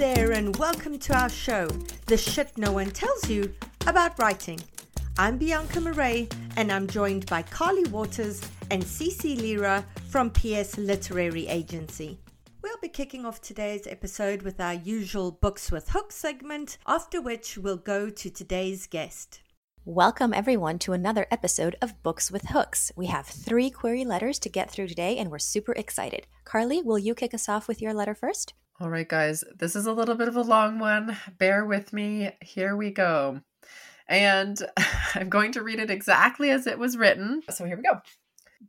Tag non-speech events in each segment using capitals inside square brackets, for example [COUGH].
there, and welcome to our show, The Shit No One Tells You About Writing. I'm Bianca Marais, and I'm joined by Carly Watters and Cece Lyra from PS Literary Agency. We'll be kicking off today's episode with our usual Books with Hooks segment, after which we'll go to today's guest. Welcome, everyone, to another episode of Books with Hooks. We have three query letters to get through today, and we're super excited. Carly, will you kick us off with your letter first? All right, guys, this is a little bit of a long one. Bear with me. Here we go. And [LAUGHS] I'm going to read it exactly as it was written. So here we go.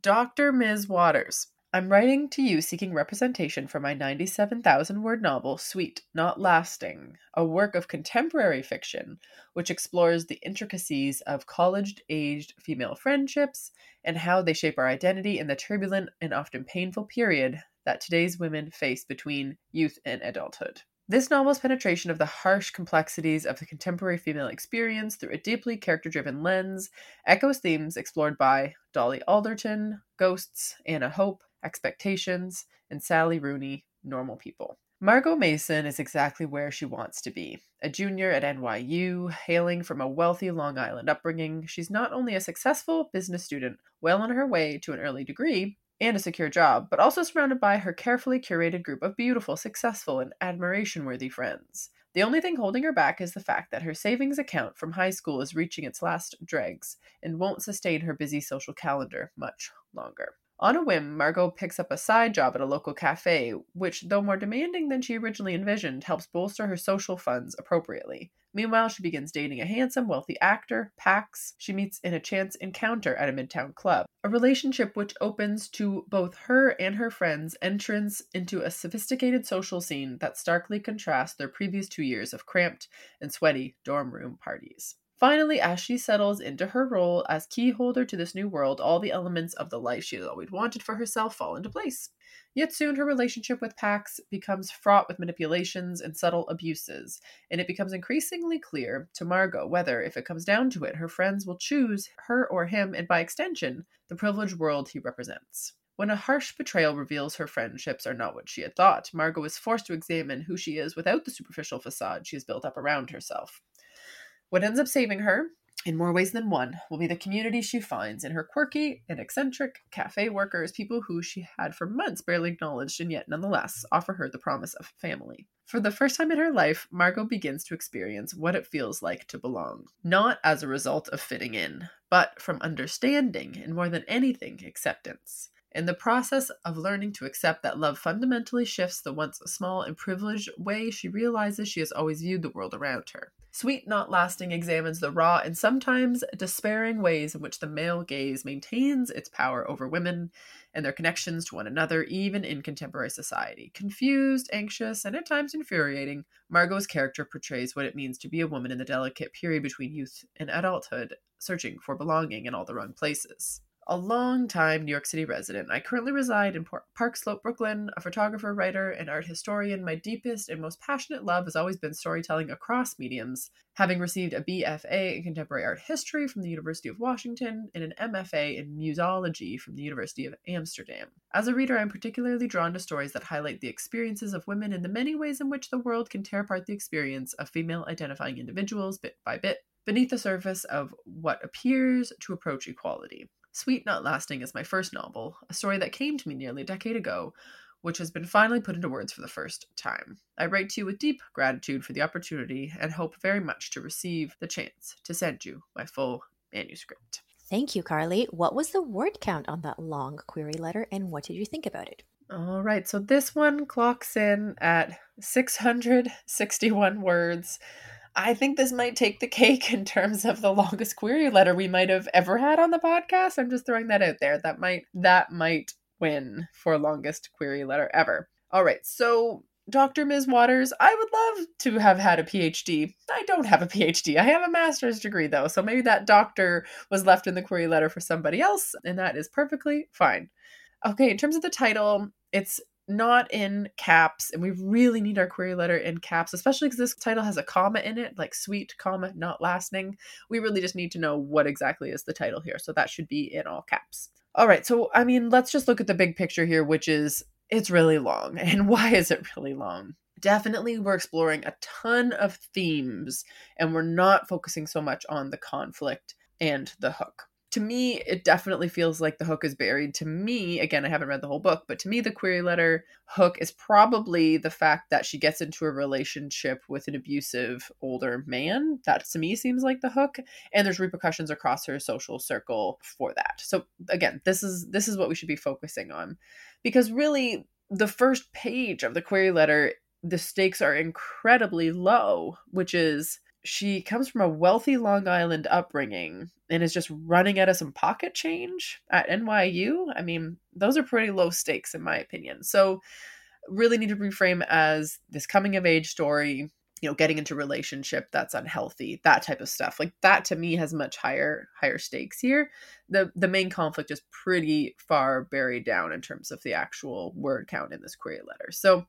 Dr. Ms. Watters. I'm writing to you seeking representation for my 97,000 word novel, Sweet Not Lasting, a work of contemporary fiction which explores the intricacies of college aged female friendships and how they shape our identity in the turbulent and often painful period that today's women face between youth and adulthood. This novel's penetration of the harsh complexities of the contemporary female experience through a deeply character driven lens echoes themes explored by Dolly Alderton, Ghosts, Anna Hope, Expectations, and Sally Rooney, Normal People. Margot Mason is exactly where she wants to be. A junior at NYU, hailing from a wealthy Long Island upbringing, she's not only a successful business student, well on her way to an early degree, and a secure job, but also surrounded by her carefully curated group of beautiful, successful, and admiration worthy friends. The only thing holding her back is the fact that her savings account from high school is reaching its last dregs and won't sustain her busy social calendar much longer. On a whim, Margot picks up a side job at a local cafe, which, though more demanding than she originally envisioned, helps bolster her social funds appropriately. Meanwhile, she begins dating a handsome, wealthy actor, Pax, she meets in a chance encounter at a midtown club. A relationship which opens to both her and her friends entrance into a sophisticated social scene that starkly contrasts their previous two years of cramped and sweaty dorm room parties. Finally, as she settles into her role as key holder to this new world, all the elements of the life she has always wanted for herself fall into place. Yet soon her relationship with Pax becomes fraught with manipulations and subtle abuses, and it becomes increasingly clear to Margot whether, if it comes down to it, her friends will choose her or him, and by extension, the privileged world he represents. When a harsh betrayal reveals her friendships are not what she had thought, Margot is forced to examine who she is without the superficial facade she has built up around herself. What ends up saving her, in more ways than one, will be the community she finds in her quirky and eccentric cafe workers, people who she had for months barely acknowledged and yet nonetheless offer her the promise of family. For the first time in her life, Margot begins to experience what it feels like to belong, not as a result of fitting in, but from understanding and more than anything, acceptance. In the process of learning to accept that love fundamentally shifts the once small and privileged way she realizes she has always viewed the world around her. Sweet Not Lasting examines the raw and sometimes despairing ways in which the male gaze maintains its power over women and their connections to one another, even in contemporary society. Confused, anxious, and at times infuriating, Margot's character portrays what it means to be a woman in the delicate period between youth and adulthood, searching for belonging in all the wrong places a long-time New York City resident. I currently reside in Park Slope, Brooklyn, a photographer, writer, and art historian. My deepest and most passionate love has always been storytelling across mediums, having received a BFA in contemporary art history from the University of Washington and an MFA in museology from the University of Amsterdam. As a reader, I'm particularly drawn to stories that highlight the experiences of women and the many ways in which the world can tear apart the experience of female identifying individuals bit by bit beneath the surface of what appears to approach equality. Sweet Not Lasting is my first novel, a story that came to me nearly a decade ago, which has been finally put into words for the first time. I write to you with deep gratitude for the opportunity and hope very much to receive the chance to send you my full manuscript. Thank you, Carly. What was the word count on that long query letter and what did you think about it? All right, so this one clocks in at 661 words. I think this might take the cake in terms of the longest query letter we might have ever had on the podcast. I'm just throwing that out there. That might that might win for longest query letter ever. All right. So, Dr. Ms. Watters, I would love to have had a PhD. I don't have a PhD. I have a master's degree though. So maybe that doctor was left in the query letter for somebody else and that is perfectly fine. Okay, in terms of the title, it's not in caps and we really need our query letter in caps especially because this title has a comma in it like sweet comma not lasting. We really just need to know what exactly is the title here so that should be in all caps. All right so i mean let's just look at the big picture here which is it's really long [LAUGHS] and why is it really long? Definitely we're exploring a ton of themes and we're not focusing so much on the conflict and the hook to me, it definitely feels like the hook is buried. To me, again, I haven't read the whole book, but to me, the query letter hook is probably the fact that she gets into a relationship with an abusive older man. That to me seems like the hook, and there's repercussions across her social circle for that. So again, this is this is what we should be focusing on, because really, the first page of the query letter, the stakes are incredibly low, which is she comes from a wealthy Long Island upbringing and is just running out of some pocket change at NYU. I mean, those are pretty low stakes, in my opinion. So, really need to reframe as this coming of age story, you know, getting into relationship that's unhealthy, that type of stuff. Like that to me has much higher higher stakes here. The the main conflict is pretty far buried down in terms of the actual word count in this query letter. So,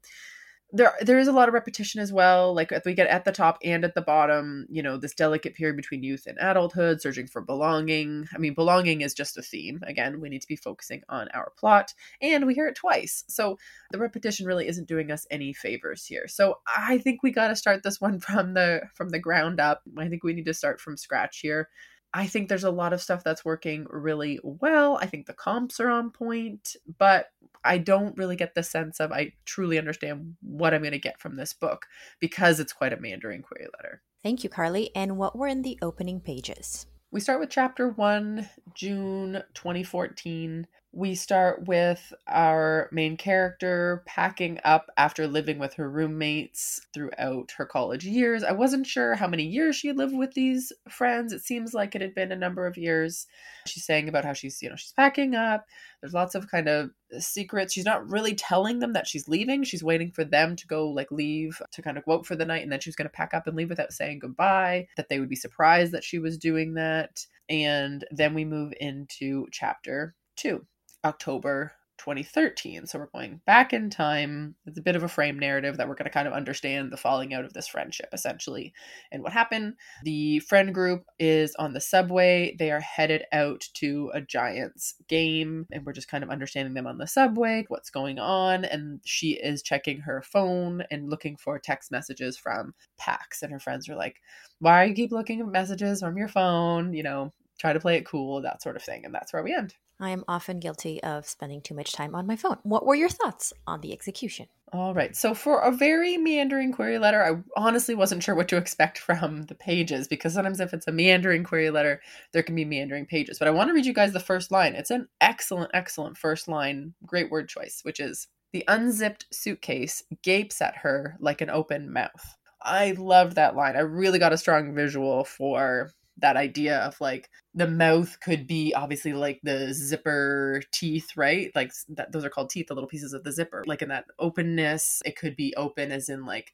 there there is a lot of repetition as well like we get at the top and at the bottom you know this delicate period between youth and adulthood searching for belonging. I mean belonging is just a theme. Again we need to be focusing on our plot and we hear it twice. So the repetition really isn't doing us any favors here. So i think we got to start this one [LAUGHS] from the from the ground up. I think we need to start from scratch here I think there's a lot of stuff that's working really well. I think the comps are on point, but I don't really get the sense of I truly understand what I'm going to get from this book because it's quite a meandering query letter. Thank you, Carly. And what were in the opening pages? We start with chapter one, June 2014 we start with our main character packing up after living with her roommates throughout her college years. I wasn't sure how many years she lived with these friends. It seems like it had been a number of years. She's saying about how she's, you know, she's packing up. There's lots of kind of secrets. She's not really telling them that she's leaving. She's waiting for them to go like leave to kind of go out for the night and then she's going to pack up and leave without saying goodbye, that they would be surprised that she was doing that. And then we move into chapter 2 October 2013. So we're going back in time. It's a bit of a frame narrative that we're going to kind of understand the falling out of this friendship, essentially, and what happened. The friend group is on the subway. They are headed out to a Giants game, and we're just kind of understanding them on the subway, what's going on. And she is checking her phone and looking for text messages from Pax. And her friends are like, Why are you keep looking at messages from your phone? You know, try to play it cool, that sort of thing. And that's where we end. I am often guilty of spending too much time on my phone. What were your thoughts on the execution? All right. So, for a very meandering query letter, I honestly wasn't sure what to expect [LAUGHS] from the pages because sometimes if it's a meandering query letter, there can be meandering pages. But I want to read you guys the first line. It's an excellent, excellent first line. Great word choice, which is The unzipped suitcase gapes at her like an open mouth. I loved that line. I really got a strong visual for that idea of like the mouth could be obviously like the zipper teeth, right? Like that, those are called teeth, the little pieces of the zipper. Like in that openness, it could be open as in like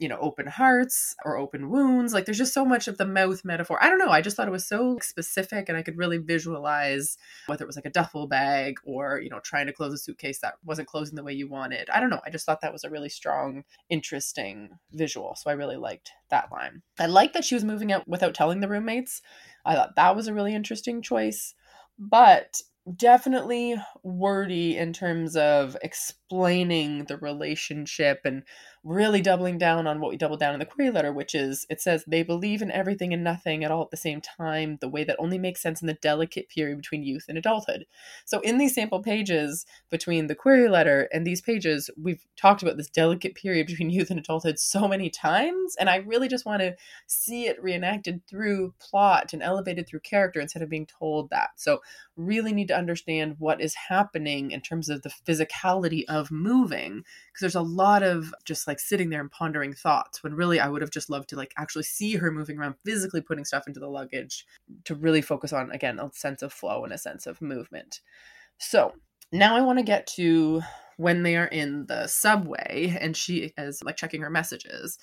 you know, open hearts or open wounds. Like there's just so much of the mouth metaphor. I don't know. I just thought it was so specific and I could really visualize whether it was like a duffel bag or, you know, trying to close a suitcase that wasn't closing the way you wanted. I don't know. I just thought that was a really strong, interesting visual. So I really liked that line. I liked that she was moving out without telling the roommates. I thought that was a really interesting choice. But definitely wordy in terms of explaining the relationship and really doubling down on what we doubled down in the query letter, which is it says they believe in everything and nothing at all at the same time, the way that only makes sense in the delicate period between youth and adulthood. So, in these sample pages between the query letter and these pages, we've talked about this delicate period [LAUGHS] between youth and adulthood so many times. And I really just want to see it reenacted through plot and elevated through character instead of being told that. So, really need to understand what is happening in terms of the physicality of moving because there's a lot of just like sitting there and pondering thoughts when really I would have just loved to like actually see her moving around physically putting stuff into the luggage to really focus on again a sense of flow and a sense of movement. So, now I want to get to when they are in the subway and she is like checking her messages.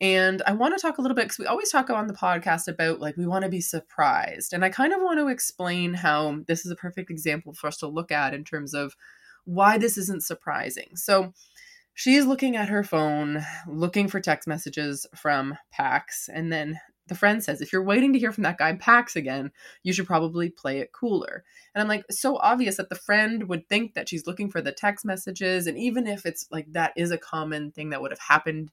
And I want to talk a little bit because we always talk on the podcast about like we want to be surprised. And I kind of want to explain how this is a perfect example for us to look at in terms of why this isn't surprising. So she's looking at her phone, looking for text messages from Pax, and then the friend says, if you're waiting to hear from that guy Pax again, you should probably play it cooler. And I'm like, so obvious that the friend would think that she's looking for the text messages. And even if it's like that is a common thing that would have happened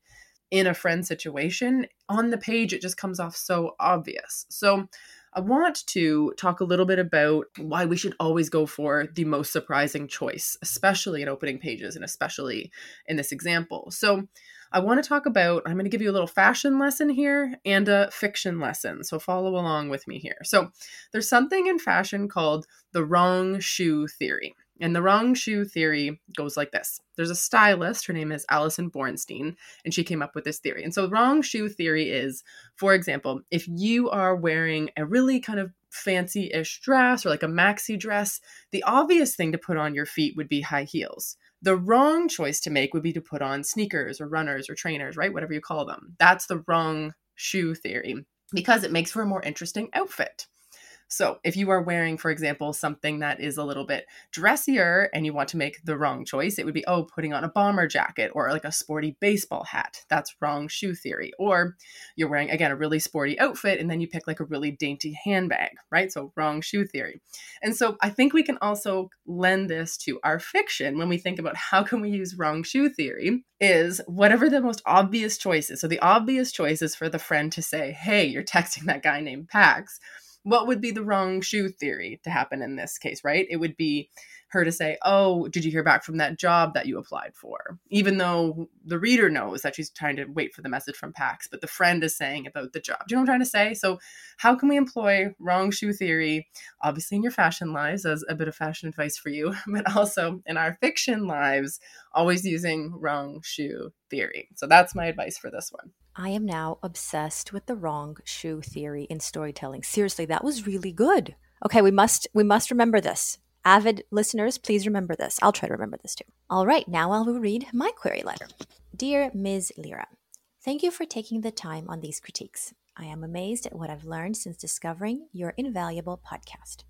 in a friend situation, on the page, it just comes off so obvious. So I want to talk a little bit about why we should always go for the most surprising choice, especially in opening pages and especially in this example. So, I want to talk about, I'm going to give you a little fashion lesson here and a fiction lesson. So follow along with me here. So there's something in fashion called the wrong shoe theory. And the wrong shoe theory goes like this there's a stylist, her name is Allison Bornstein, and she came up with this theory. And so, wrong shoe theory is, for example, if you are wearing a really kind of fancy ish dress or like a maxi dress, the obvious thing to put on your feet would be high heels. The wrong choice to make would be to put on sneakers or runners or trainers, right? Whatever you call them. That's the wrong shoe theory because it makes for a more interesting outfit. So, if you are wearing, for example, something that is a little bit dressier and you want to make the wrong choice, it would be, oh, putting on a bomber jacket or like a sporty baseball hat. That's wrong shoe theory. Or you're wearing, again, a really sporty outfit and then you pick like a really dainty handbag, right? So, wrong shoe theory. And so, I think we can also lend this to our fiction when we think about how can we use wrong shoe theory is whatever the most obvious choice is. So, the obvious choice is for the friend to say, hey, you're texting that guy named Pax what would be the wrong shoe theory to happen in this case, right? It would be her to say, Oh, did you hear back from that job that you applied for? Even though the reader knows that she's trying to wait for the message from Pax, but the friend is saying about the job. Do you know what I'm trying to say? So, how can we employ wrong shoe theory, obviously in your fashion lives, as a bit of fashion advice for you, [LAUGHS] but also in our fiction lives, always using wrong shoe theory? So, that's my advice for this one. I am now obsessed with the wrong shoe theory in storytelling. Seriously, that was really good. Okay, we must we must remember this. Avid listeners, please remember this. I'll try to remember this too. All right, now I will read my query letter. Dear Ms. Lyra, thank you for taking the time on these critiques. I am amazed at what I've learned since discovering your invaluable podcast.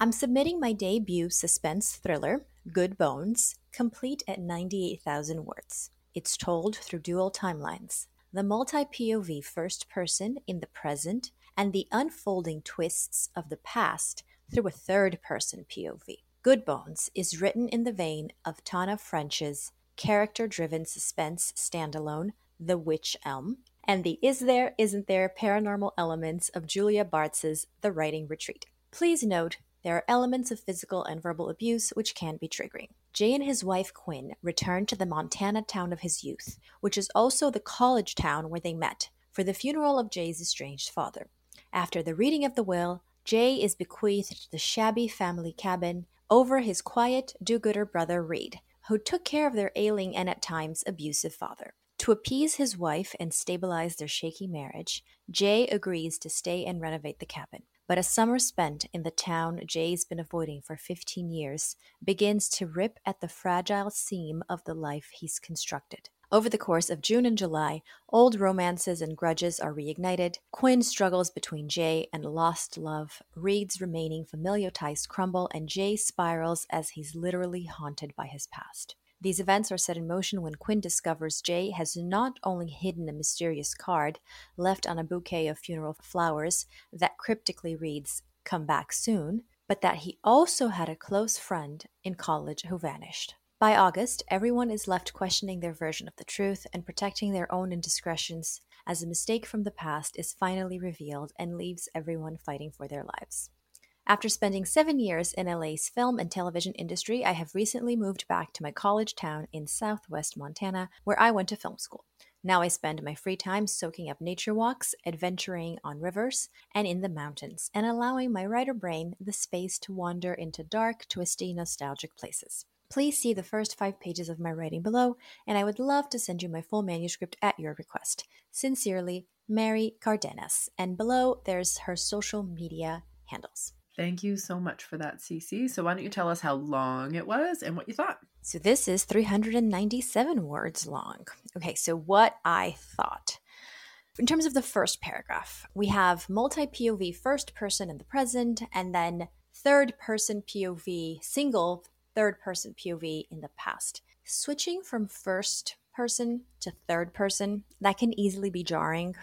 I'm submitting my debut suspense thriller, Good Bones, complete at 98,000 words. It's told through dual timelines the multi POV first person in the present, and the unfolding twists of the past through a third person POV. Good Bones is written in the vein of Tana French's character driven suspense standalone, The Witch Elm, and the is there, isn't there paranormal elements of Julia Bartz's The Writing Retreat. Please note there are elements of physical and verbal abuse which can be triggering. Jay and his wife Quinn return to the Montana town of his youth, which is also the college town where they met, for the funeral of Jay's estranged father. After the reading of the will, Jay is bequeathed the shabby family cabin over his quiet, do gooder brother Reed, who took care of their ailing and at times abusive father. To appease his wife and stabilize their shaky marriage, Jay agrees to stay and renovate the cabin. But a summer spent in the town Jay's been avoiding for 15 years begins to rip at the fragile seam of the life he's constructed. Over the course of June and July, old romances and grudges are reignited. Quinn struggles between Jay and lost love. Reed's remaining familial ties crumble, and Jay spirals as he's literally haunted by his past. These events are set in motion when Quinn discovers Jay has not only hidden a mysterious card left on a bouquet of funeral flowers that cryptically reads, Come back soon, but that he also had a close friend in college who vanished. By August, everyone is left questioning their version of the truth and protecting their own indiscretions as a mistake from the past is finally revealed and leaves everyone fighting for their lives. After spending seven years in LA's film and television industry, I have recently moved back to my college town in southwest Montana, where I went to film school. Now I spend my free time soaking up nature walks, adventuring on rivers, and in the mountains, and allowing my writer brain the space to wander into dark, twisty, nostalgic places. Please see the first five pages of my writing below, and I would love to send you my full manuscript at your request. Sincerely, Mary Cardenas. And below, there's her social media handles. Thank you so much for that, Cece. So, why don't you tell us how long it was and what you thought? So, this is 397 words long. Okay, so what I thought. In terms of the first paragraph, we have multi POV first person in the present, and then third person POV, single third person POV in the past. Switching from first person to third person, that can easily be jarring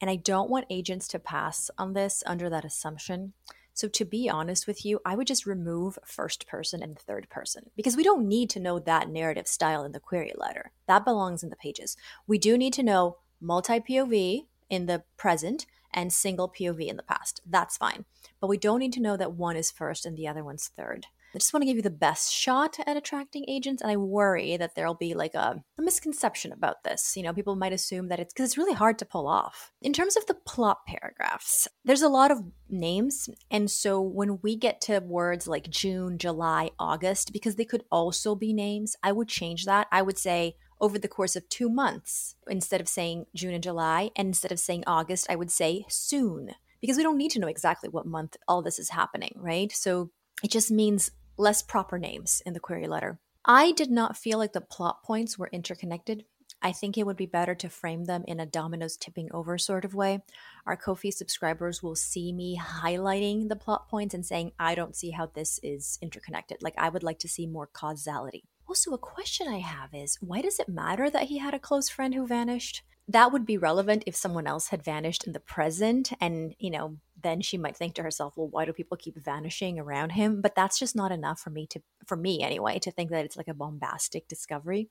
And I don't want agents to pass on this under that assumption. So, to be honest with you, I would just remove first person and third person because we don't need to know that narrative style in the query letter. That belongs in the pages. We do need to know multi POV in the present and single POV in the past. That's fine. But we don't need to know that one is first and the other one's third. I just want to give you the best shot at attracting agents, and I worry that there'll be like a, a misconception about this. You know, people might assume that it's because it's really hard to pull off. In terms of the plot paragraphs, there's a lot of names, and so when we get to words like June, July, August, because they could also be names, I would change that. I would say over the course of two months instead of saying June and July, and instead of saying August, I would say soon because we don't need to know exactly what month all this is happening, right? So it just means less proper names in the query letter. I did not feel like the plot points were interconnected. I think it would be better to frame them in a dominoes tipping over sort of way. Our Ko-fi subscribers will see me highlighting the plot points and saying, I don't see how this is interconnected. Like, I would like to see more causality. Also, a question I have is why does it matter that he had a close friend who vanished? That would be relevant if someone else had vanished in the present and, you know, then she might think to herself, well, why do people keep vanishing around him? But that's just not enough for me to, for me anyway, to think that it's like a bombastic discovery.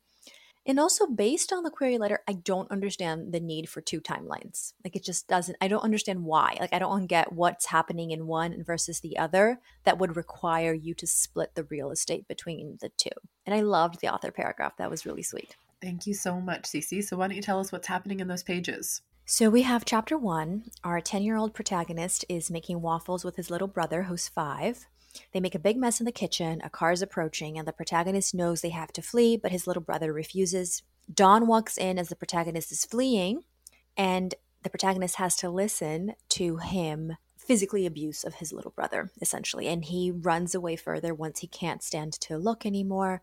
And also, based on the query letter, I don't understand the need for two timelines. Like, it just doesn't, I don't understand why. Like, I don't get what's happening in one versus the other that would require you to split the real estate between the two. And I loved the author paragraph. That was really sweet. Thank you so much, Cece. So, why don't you tell us what's happening in those pages? So we have chapter one. Our 10 year old protagonist is making waffles with his little brother, who's five. They make a big mess in the kitchen. A car is approaching, and the protagonist knows they have to flee, but his little brother refuses. Don walks in as the protagonist is fleeing, and the protagonist has to listen to him physically abuse of his little brother, essentially. And he runs away further once he can't stand to look anymore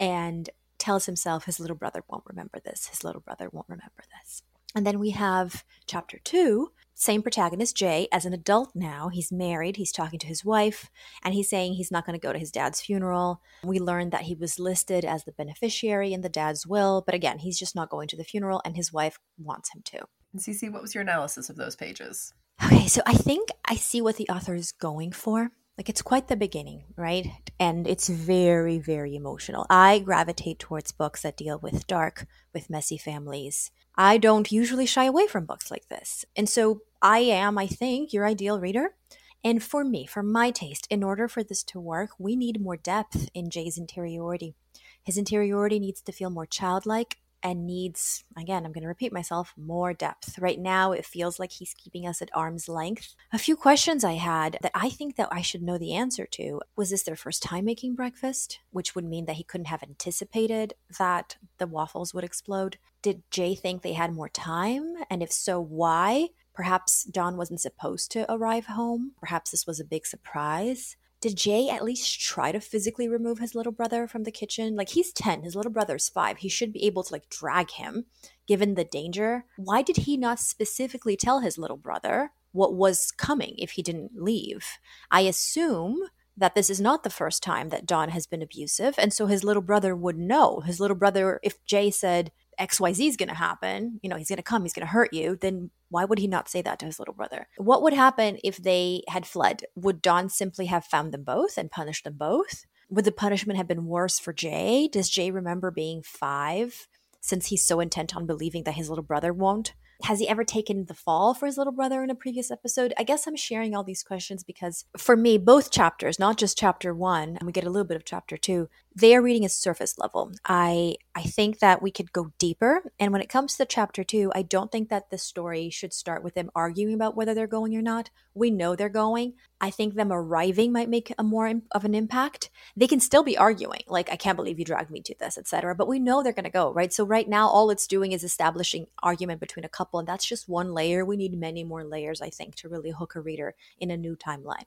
and tells himself his little brother won't remember this. His little brother won't remember this. And then we have chapter two, same protagonist, Jay, as an adult now. He's married, he's talking to his wife, and he's saying he's not going to go to his dad's funeral. We learned that he was listed as the beneficiary in the dad's will, but again, he's just not going to the funeral, and his wife wants him to. And Cece, what was your analysis of those pages? Okay, so I think I see what the author is going for. Like it's quite the beginning, right? And it's very, very emotional. I gravitate towards books that deal with dark, with messy families, I don't usually shy away from books like this. And so I am, I think, your ideal reader. And for me, for my taste, in order for this to work, we need more depth in Jay's interiority. His interiority needs to feel more childlike and needs, again, I'm going to repeat myself, more depth. Right now, it feels like he's keeping us at arm's length. A few questions I had that I think that I should know the answer to. Was this their first time making breakfast? Which would mean that he couldn't have anticipated that the waffles would explode. Did Jay think they had more time? And if so, why? Perhaps Don wasn't supposed to arrive home. Perhaps this was a big surprise. Did Jay at least try to physically remove his little brother from the kitchen? Like he's 10, his little brother's 5. He should be able to like drag him given the danger. Why did he not specifically tell his little brother what was coming if he didn't leave? I assume that this is not the first time that Don has been abusive, and so his little brother would know. His little brother, if Jay said, XYZ is going to happen, you know, he's going to come, he's going to hurt you, then why would he not say that to his little brother? What would happen if they had fled? Would Don simply have found them both and punished them both? Would the punishment have been worse for Jay? Does Jay remember being five since he's so intent on believing that his little brother won't? Has he ever taken the fall for his little brother in a previous episode? I guess I'm sharing all these questions because for me, both chapters, not just chapter one, and we get a little bit of chapter two, they are reading a surface level. I I think that we could go deeper. And when it comes to chapter two, I don't think that the story should start with them arguing about whether they're going or not. We know they're going. I think them arriving might make a more of an impact. They can still be arguing, like I can't believe you dragged me to this, etc. But we know they're going to go right. So right now, all it's doing is establishing argument between a couple, and that's just one layer. We need many more layers, I think, to really hook a reader in a new timeline.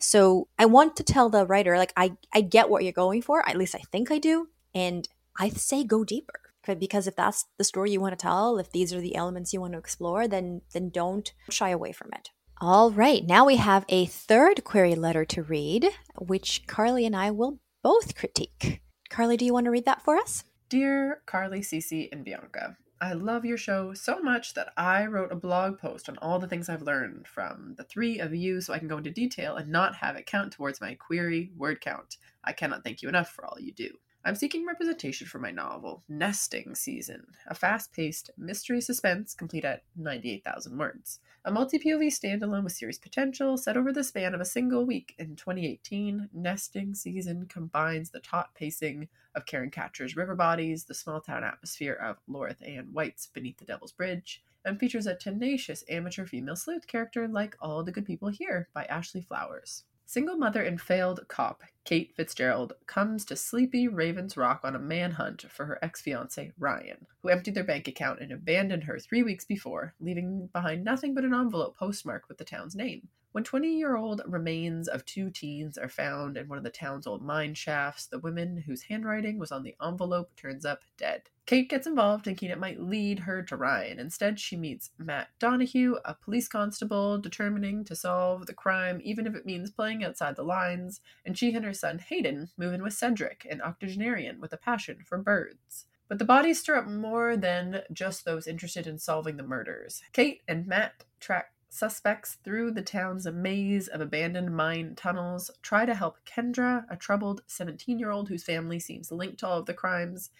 So I want to tell the writer, like, I, I get what you're going for. At least I think I do. And I say go deeper. Because if that's the story you want to tell, if these are the elements you want to explore, then then don't shy away from it. All right, now we have a third query letter to read, which Carly and I will both critique. Carly, do you want to read that for us? Dear Carly, Cece, and Bianca, I love your show so much that I wrote a blog post on all the things I've learned from the three of you so I can go into detail and not have it count towards my query word count. I cannot thank you enough for all you do. I'm seeking representation for my novel, Nesting Season, a fast paced mystery suspense complete at 98,000 words. A multi POV standalone with series potential set over the span of a single week in 2018, Nesting Season combines the taut pacing of Karen Katchur's River Bodies, the small town atmosphere of Loreth Anne White's Beneath the Devil's Bridge, and features a tenacious amateur female sleuth character like All the Good People Here by Ashley Flowers. Single mother and failed cop Kate Fitzgerald comes to sleepy Ravens Rock on a manhunt for her ex fiance Ryan, who emptied their bank account and abandoned her three weeks before, leaving behind nothing but an envelope postmarked with the town's name. When 20 year old remains of two teens are found in one of the town's old mine shafts, the woman whose handwriting was on the envelope turns up dead. Kate gets involved, thinking it might lead her to Ryan. Instead, she meets Matt Donahue, a police constable determining to solve the crime, even if it means playing outside the lines, and she and her son Hayden move in with Cedric, an octogenarian with a passion for birds. But the bodies stir up more than just those interested in solving the murders. Kate and Matt track Suspects through the town's maze of abandoned mine tunnels try to help Kendra, a troubled 17 year old whose family seems linked to all of the crimes,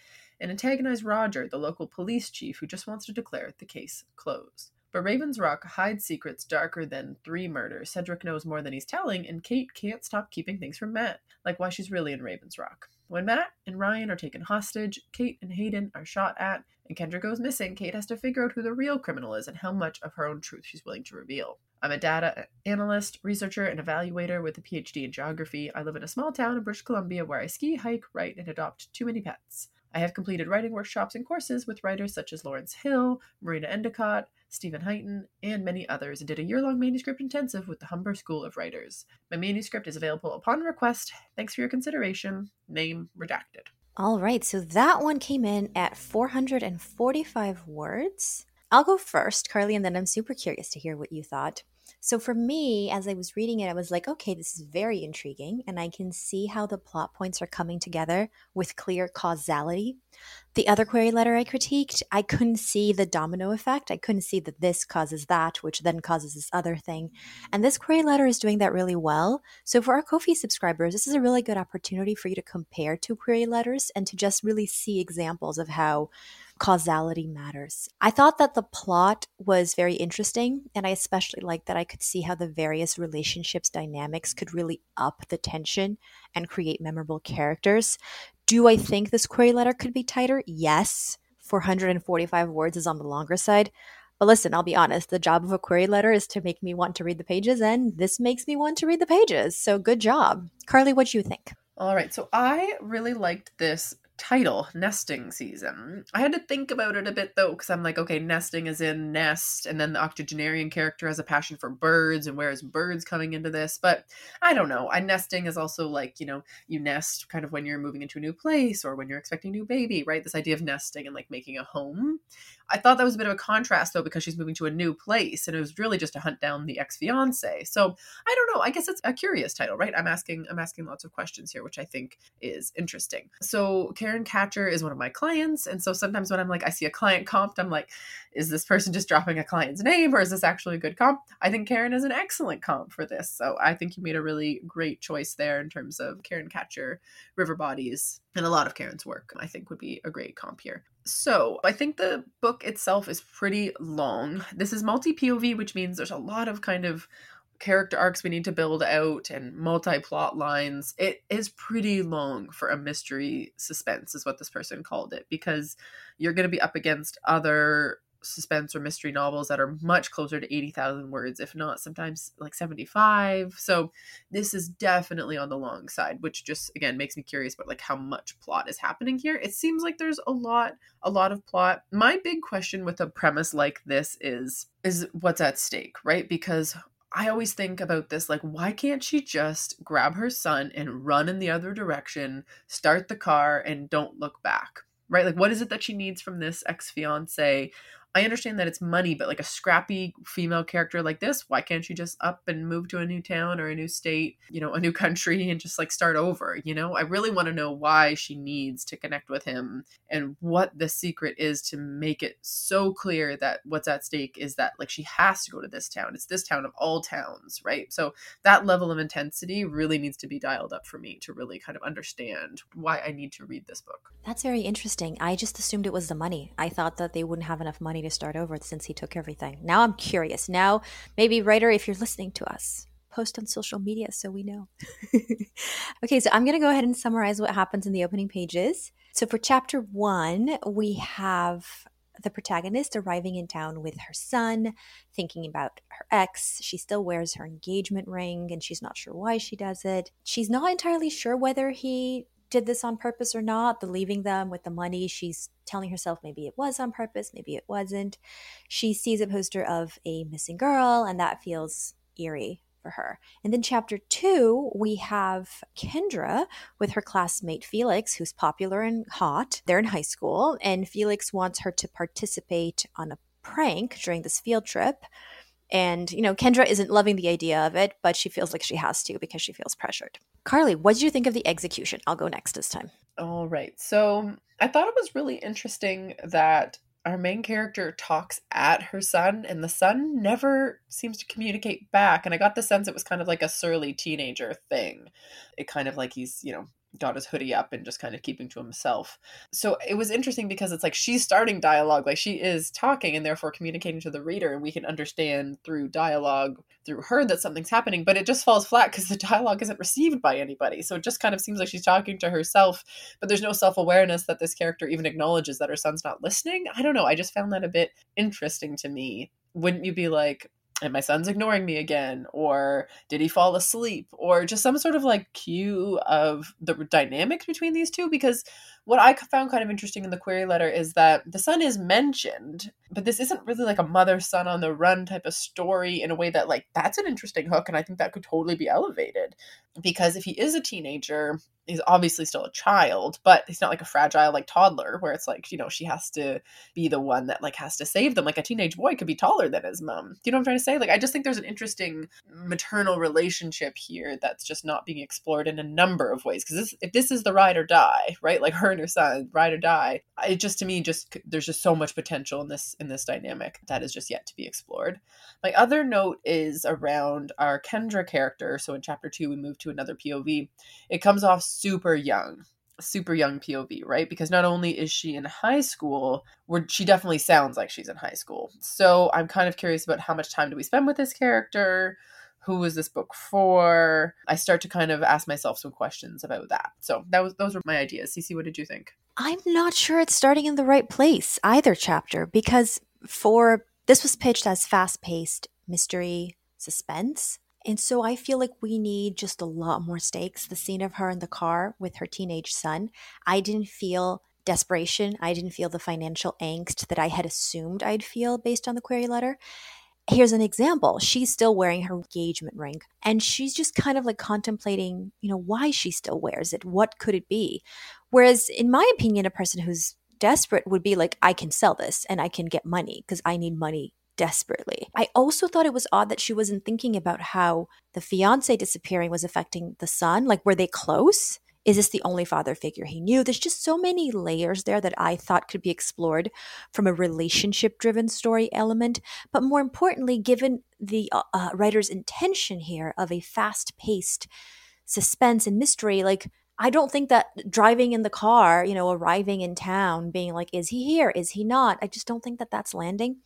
and antagonize Roger, the local police chief who just wants to declare the case closed. But Ravens Rock hides secrets darker than three murders. Cedric knows more than he's telling, and Kate can't stop keeping things from Matt, like why she's really in Ravens Rock. When Matt and Ryan are taken hostage, Kate and Hayden are shot at, and Kendra goes missing, Kate has to figure out who the real criminal is and how much of her own truth she's willing to reveal. I'm a data analyst, researcher, and evaluator with a PhD in geography. I live in a small town in British Columbia where I ski, hike, write, and adopt too many pets. I have completed writing workshops and courses with writers such as Lawrence Hill, Marina Endicott, Steven Heighton, and many others, and did a year long manuscript intensive with the Humber School of Writers. My manuscript is available upon request. Thanks for your consideration. Name redacted. All right, so that one came in at 445 words. I'll go first, Carly, and then I'm super curious to hear what you thought. So for me, as I was reading it, I was like, okay, this is very intriguing, and I can see how the plot points are coming together with clear causality. The other query letter I critiqued, I couldn't see the domino effect. I couldn't see that this causes that, which then causes this other thing. And this query letter is doing that really well. So for our Ko-fi subscribers, this is a really good opportunity for you to compare two query letters and to just really see examples of how causality matters. I thought that the plot was very interesting, and I especially liked that I could see how the various relationships dynamics could really up the tension and create memorable characters. Do I think this query letter could be tighter? Yes. 445 words is on the longer side. But listen, I'll be honest, the job of a query letter is to make me want to read the pages, and this makes me want to read the pages. So good job. Carly, what do you think? All right, so I really liked this title, nesting season. I had to think about it a bit though, because I'm like, okay, nesting is in nest, and then the octogenarian character has a passion for birds, and where is birds coming into this? But I don't know. I nesting is also like, you know, you nest kind of when you're moving into a new place or when you're expecting a new baby, right? This idea of nesting and like making a home. I thought that was a bit of a contrast though, because she's moving to a new place, and it was really just to hunt down the ex fiance. So I don't know. I guess it's a curious title, right? I'm asking, I'm asking lots of questions here, which I think is interesting. So Karen Karen Katchur is one of my clients. And so sometimes when I'm like, I see a client comped, I'm like, is this person just dropping a client's name or is this actually a good comp? I think Karen is an excellent comp for this. So I think you made a really great choice there in terms of Karen Katchur, River Bodies, and a lot of Karen's work, I think would be a great comp here. So I think the book itself is pretty long. This is multi POV, which means there's a lot of kind of character arcs we need to build out and multi plot lines. It is pretty long for a mystery suspense, is what this person called it, because you're going to be up against other suspense or mystery novels that are much closer to 80,000 words, if not sometimes like 75. So this is definitely on the long side, which just again makes me curious about like how much plot is happening here. It seems like there's a lot, a lot of plot. My big question with a premise like this is is what's at stake, right? Because I always think about this like, why can't she just grab her son and run in the other direction, start the car, and don't look back? Right? Like, what is it that she needs from this ex fiance? I understand that it's money, but like a scrappy female character like this, why can't she just up and move to a new town or a new state, you know, a new [LAUGHS] country and just like start over? You know, I really want to know why she needs to connect with him and what the secret is to make it so clear that what's at stake is that like she has to go to this town. It's this town of all towns, right? So that level of intensity really needs to be dialed up for me to really kind of understand why I need to read this book. That's very interesting. I just assumed it was the money. I thought that they wouldn't have enough money to start over since he took everything. Now I'm curious. Now, maybe, writer, if you're listening to us, post on social media so we know. [LAUGHS] okay, so I'm going to go ahead and summarize what happens in the opening pages. So for chapter one, we have the protagonist arriving in town with her son, thinking about her ex. She still wears her engagement ring and she's not sure why she does it. She's not entirely sure whether he did this on purpose or not, the leaving them with the money. She's telling herself maybe it was on purpose, maybe it wasn't. She sees a poster of a missing girl, and that feels eerie for her. And then chapter two, we have Kendra with her classmate Felix, who's popular and hot. They're in high school, and Felix wants her to participate on a prank during this field trip. And, you know, Kendra isn't loving the idea of it, but she feels like she has to because she feels pressured. Carly, what did you think of the execution? I'll go next this time. All right. So I thought it was really interesting that our main character talks at her son, and the son never seems to communicate back. And I got the sense it was kind of like a surly teenager thing. It kind of like he's, you know, got his hoodie up and just kind of keeping to himself. So it was interesting because it's like she's starting dialogue, like she is talking and therefore communicating to the reader, and we can understand through dialogue through her that something's happening, but it just falls flat because the [LAUGHS] dialogue isn't received by anybody. So it just kind of seems like she's talking to herself, but there's no self awareness that this character even acknowledges that her son's not listening. I don't know. I just found that a bit interesting to me. Wouldn't you be like, and my son's ignoring me again or did he fall asleep or just some sort of like cue of the dynamics between these two because what i found kind of interesting in the query letter is that the son is mentioned but this isn't really like a mother son on the run type of story in a way that like that's an interesting hook and i think that could totally be elevated. Because if he is a teenager he's obviously still a child but he's not like a fragile like toddler where it's like you know she has to be the one that like has to save them. Like a teenage boy could be taller than his mom. Do you know what i'm trying to say? Like i just think there's an interesting maternal relationship here that's just not being explored in a number of ways. Because if this is the ride or die right? Like her and her son ride or die it just to me just there's just so much potential in this in this dynamic that is just yet to be explored. My other note is around our Kendra character. So in chapter two, we move to another POV. It comes off super young super young POV, right? Because not only is she in high school, where she definitely sounds like she's in high school. So I'm kind of curious about how much time do we spend with this character? Who was this book for? I start to kind of ask myself some questions about that. So that was those were my ideas. Cece, what did you think? I'm not sure it's starting in the right place either chapter because for this was pitched as fast-paced mystery suspense. And so I feel like we need just a lot more stakes. The scene of her in the car with her teenage son, I didn't feel desperation. I didn't feel the financial angst that I had assumed I'd feel based on the query letter. Here's an example. She's still wearing her engagement ring and she's just kind of like contemplating, you know, why she still wears it. What could it be? Whereas, in my opinion, a person who's desperate would be like, I can sell this and I can get money because I need money desperately. I also thought it was odd that she wasn't thinking about how the fiance disappearing was affecting the son. Like, were they close? Is this the only father figure he knew? There's just so many layers there that I thought could be explored from a relationship driven story element. But more importantly, given the uh, uh, writer's intention here of a fast paced suspense and mystery, like, I don't think that driving in the car, you know, arriving in town, being like, is he here? Is he not? I just don't think that that's landing.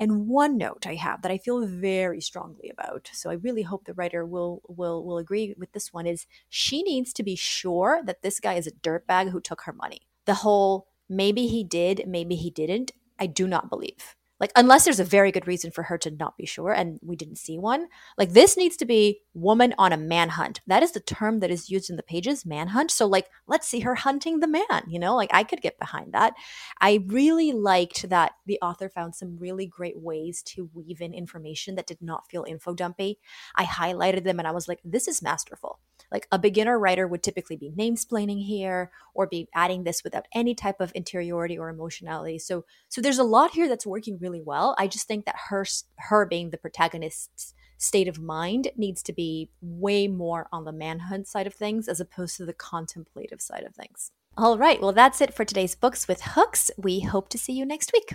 And one note I have that I feel very strongly about, so I really hope the writer will will will agree with this one is she needs to be sure that this guy is a dirtbag who took her money. The whole maybe he did, maybe he didn't, I do not believe. Like, unless there's a very good reason for her to not be sure, and we didn't see one, like, this needs to be woman on a manhunt. That is the term that is used in the pages, manhunt. So, like, let's see her hunting the man, you know? Like, I could get behind that. I really liked that the author found some really great ways to weave in information that did not feel info dumpy. I highlighted them and I was like, this is masterful. Like a beginner writer would typically be name splaining here or be adding this without any type of interiority or emotionality. So so there's a lot here that's working really well. I just think that her her being the protagonist's state of mind needs to be way more on the manhunt side of things as opposed to the contemplative side of things. All right, well, that's it for today's Books with Hooks. We hope to see you next week.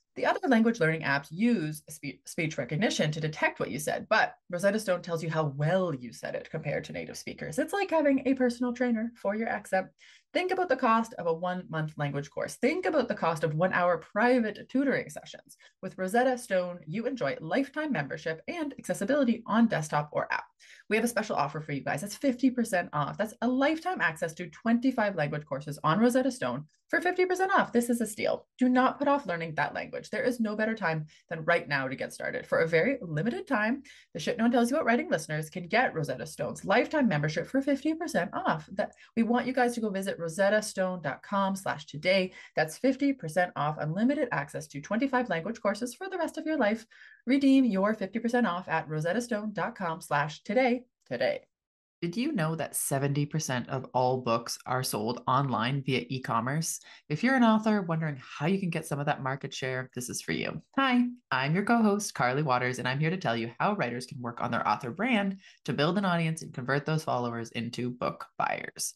The other language learning apps use speech recognition to detect what you said, but Rosetta Stone tells you how well you said it compared to native speakers. It's like having a personal trainer for your accent. Think about the cost of a one month language course. Think about the cost of one hour private tutoring sessions. With Rosetta Stone, you enjoy lifetime membership and accessibility on desktop or app. We have a special offer for you guys. That's 50% off. That's a lifetime access to 25 language courses on Rosetta Stone for 50% off. This is a steal. Do not put off learning that language. There is no better time than right now to get started. For a very limited time, the Shit No One Tells You About Writing listeners can get Rosetta Stone's lifetime membership for 50% off. That we want you guys to go visit rosettastone.com slash today. That's 50% off unlimited access to 25 language courses for the rest of your life. Redeem your 50% off at rosettastone.com slash today today. Did you know that 70% of all books are sold online via e commerce? If you're an author wondering how you can get some of that market share, this is for you. Hi, I'm your co host, Carly Watters, and I'm here to tell you how writers can work on their author brand to build an audience and convert those followers into book buyers.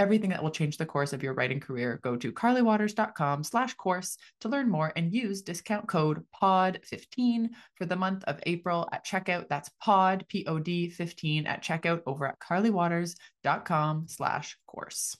everything that will change the course of your writing career, go to carlywatters.com slash course to learn more and use discount code POD15 for the month of April at checkout. That's POD, P-O-D 15 at checkout over at carlywatters.com slash course.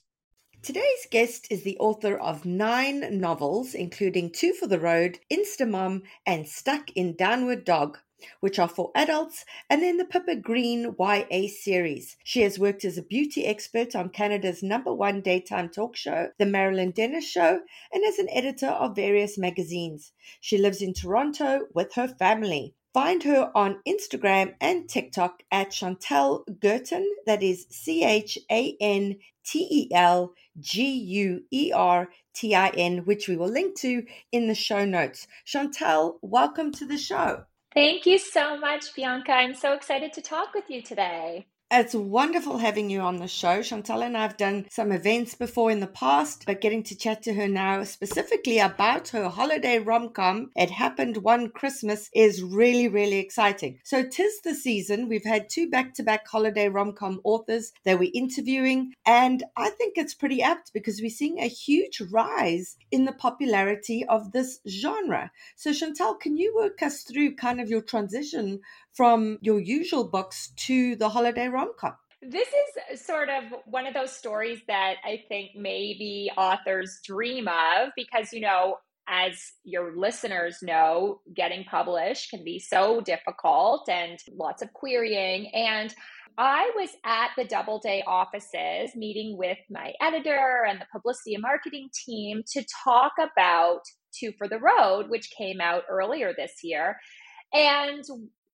Today's guest is the author of nine novels, including Two for the Road, Instamom, and Stuck in Downward Dog which are for adults, and then the Pippa Green YA series. She has worked as a beauty expert on Canada's number one daytime talk show, The Marilyn Denis Show, and as an editor of various magazines. She lives in Toronto with her family. Find her on Instagram and TikTok at Chantel Guertin, that is C H A N T E L G U E R T I N, which we will link to in the show notes. Chantel, welcome to the show. Thank you so much, Bianca. I'm so excited to talk with you today. It's wonderful having you on the show. Chantel and I have done some events before in the past, but getting to chat to her now specifically about her holiday rom com, It Happened One Christmas, is really, really exciting. So, tis the season. We've had two back to back holiday rom com authors that we're interviewing, and I think it's pretty apt because we're seeing a huge rise in the popularity of this genre. So, Chantel, can you work us through kind of your transition from your usual books to the holiday rom com? This is sort of one of those stories that I think maybe authors dream of because, you know, as your listeners know, getting published can be so difficult and lots of querying. And I was at the Doubleday offices meeting with my editor and the publicity and marketing team to talk about Two for the Road, which came out earlier this year. And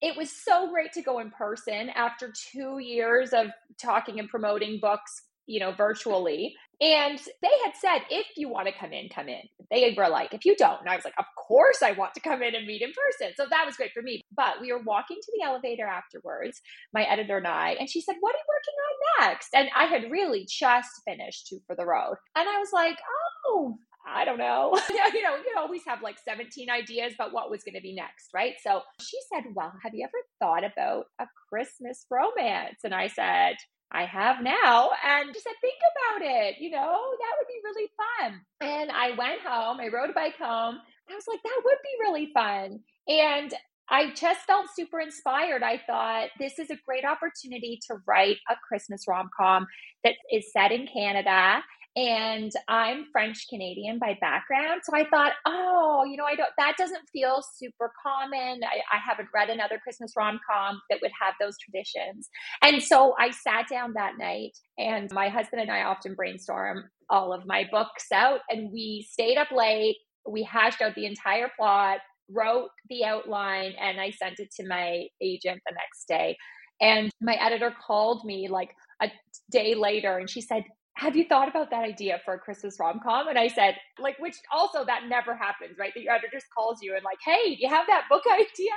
it was so great to go in person after two years of talking and promoting books, you know, virtually. And they had said, if you want to come in, come in. They were like, if you don't. And I was like, of course I want to come in and meet in person. So that was great for me. But we were walking to the elevator afterwards, my editor and I, and she said, what are you working on next? And I had really just finished Two for the Road. And I was like, oh, I don't [LAUGHS] know. you know, you always have like 17 ideas about what was going to be next, right? So she said, Well, have you ever thought about a Christmas romance? And I said, I have now. And she said, Think about it. You know, that would be really fun. And I went home, I rode a bike home. I was like, That would be really fun. And I just felt super inspired. I thought this is a great opportunity to write a Christmas rom com that is set in Canada and I'm French Canadian by background. So I thought, oh, you know, I don't, that doesn't feel super common. I, I haven't read another Christmas rom com that would have those traditions. And so I sat down that night, and my husband and I often brainstorm all of my books out, and we stayed up late. We hashed out the entire plot, wrote the outline, and I sent it to my agent the next day. And my editor called me like a day later and she said, have you thought about that idea for a Christmas rom com? And I said, like, which also that never happens, right? The editor just calls you and like, hey, do you have that book [LAUGHS] idea?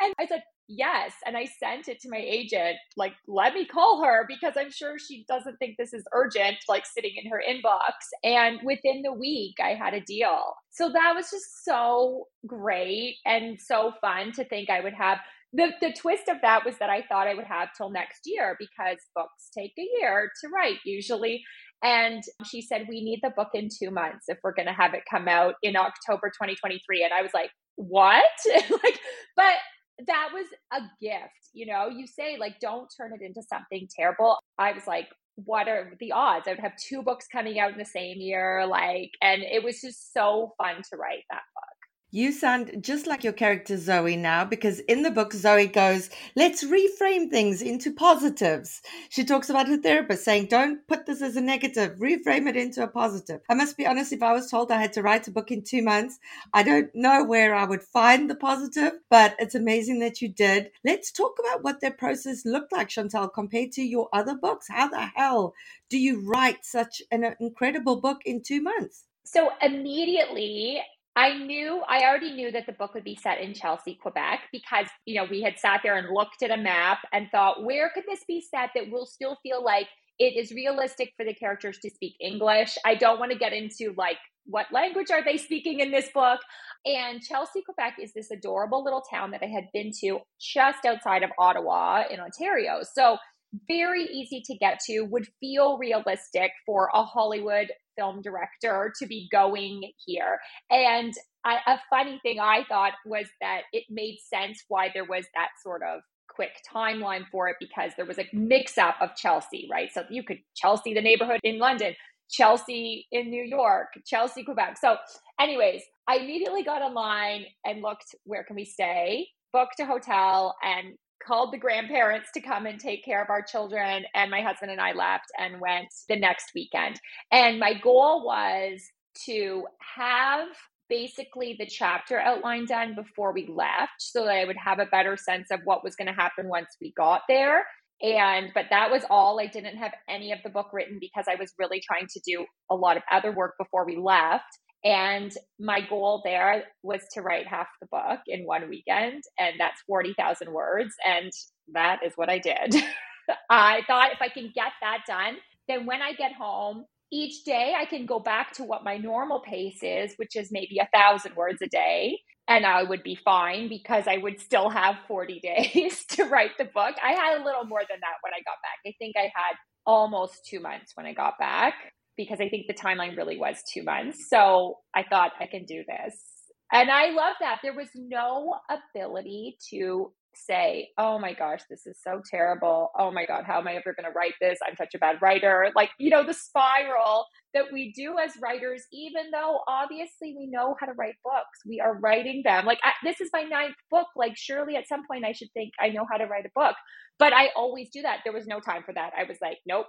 And I said, yes. And I sent it to my agent, like, let me call her because I'm sure she doesn't think this is urgent, like sitting in her inbox. And within the week, I had a deal. So that was just so great and so fun to think I would have the the twist of that was that I thought I would have till next year because books take a year to write usually. And she said, We need the book in two months if we're going to have it come out in October 2023. And I was like, What? [LAUGHS] like, but that was a gift. You know, you say, like, don't turn it into something terrible. I was like, what are the odds? I would have two books coming out in the same year. Like, and it was just so fun to write that book. You sound just like your character Zoe now because in the book, Zoe goes, Let's reframe things into positives. She talks about her therapist saying, Don't put this as a negative, reframe it into a positive. I must be honest, if I was told I had to write a book in two months, I don't know where I would find the positive, but it's amazing that you did. Let's talk about what that process looked like, Chantel, compared to your other books. How the hell do you write such an incredible book in two months? So immediately I knew, I already knew that the book would be set in Chelsea, Quebec, because, you know, we had sat there and looked at a map and thought, where could this be set that will still feel like it is realistic for the characters to speak English? I don't want to get into like, what language are they speaking in this book? And Chelsea, Quebec is this adorable little town that I had been to just outside of Ottawa in Ontario. So, very easy to get to, would feel realistic for a Hollywood film director to be going here. And I, a funny thing I thought was that it made sense why there was that sort of quick timeline for it because there was a mix up of Chelsea, right? So you could Chelsea, the neighborhood in London, Chelsea in New York, Chelsea, Quebec. So, anyways, I immediately got online and looked where can we stay, booked a hotel, and called the grandparents to come and take care of our children. And my husband and I left and went the next weekend. And my goal was to have basically the chapter outline done before we left so that I would have a better sense of what was going to happen once we got there. And, but that was all. I didn't have any of the book written because I was really trying to do a lot of other work before we left. And my goal there was to write half the book in one weekend, and that's 40,000 words. And that is what I did. [LAUGHS] I thought if I can get that done, then when I get home, each day I can go back to what my normal pace is, which is maybe a thousand words a day. And I would be fine because I would still have 40 [LAUGHS] days to write the book. I had a little more than that when I got back. I think I had almost two months when I got back because I think the timeline really was two months. So I thought I can do this. And I love that. There was no ability to say, oh my gosh, this is so terrible. Oh my God, how am I ever going to write this? I'm such a bad writer. Like, you know, the spiral that we do as writers, even though obviously we know how to write books, we are writing them. Like, I, this is my ninth book. Like, surely at some point I should think I know how to write a book. But I always do that. There was no time for that. I was like, nope,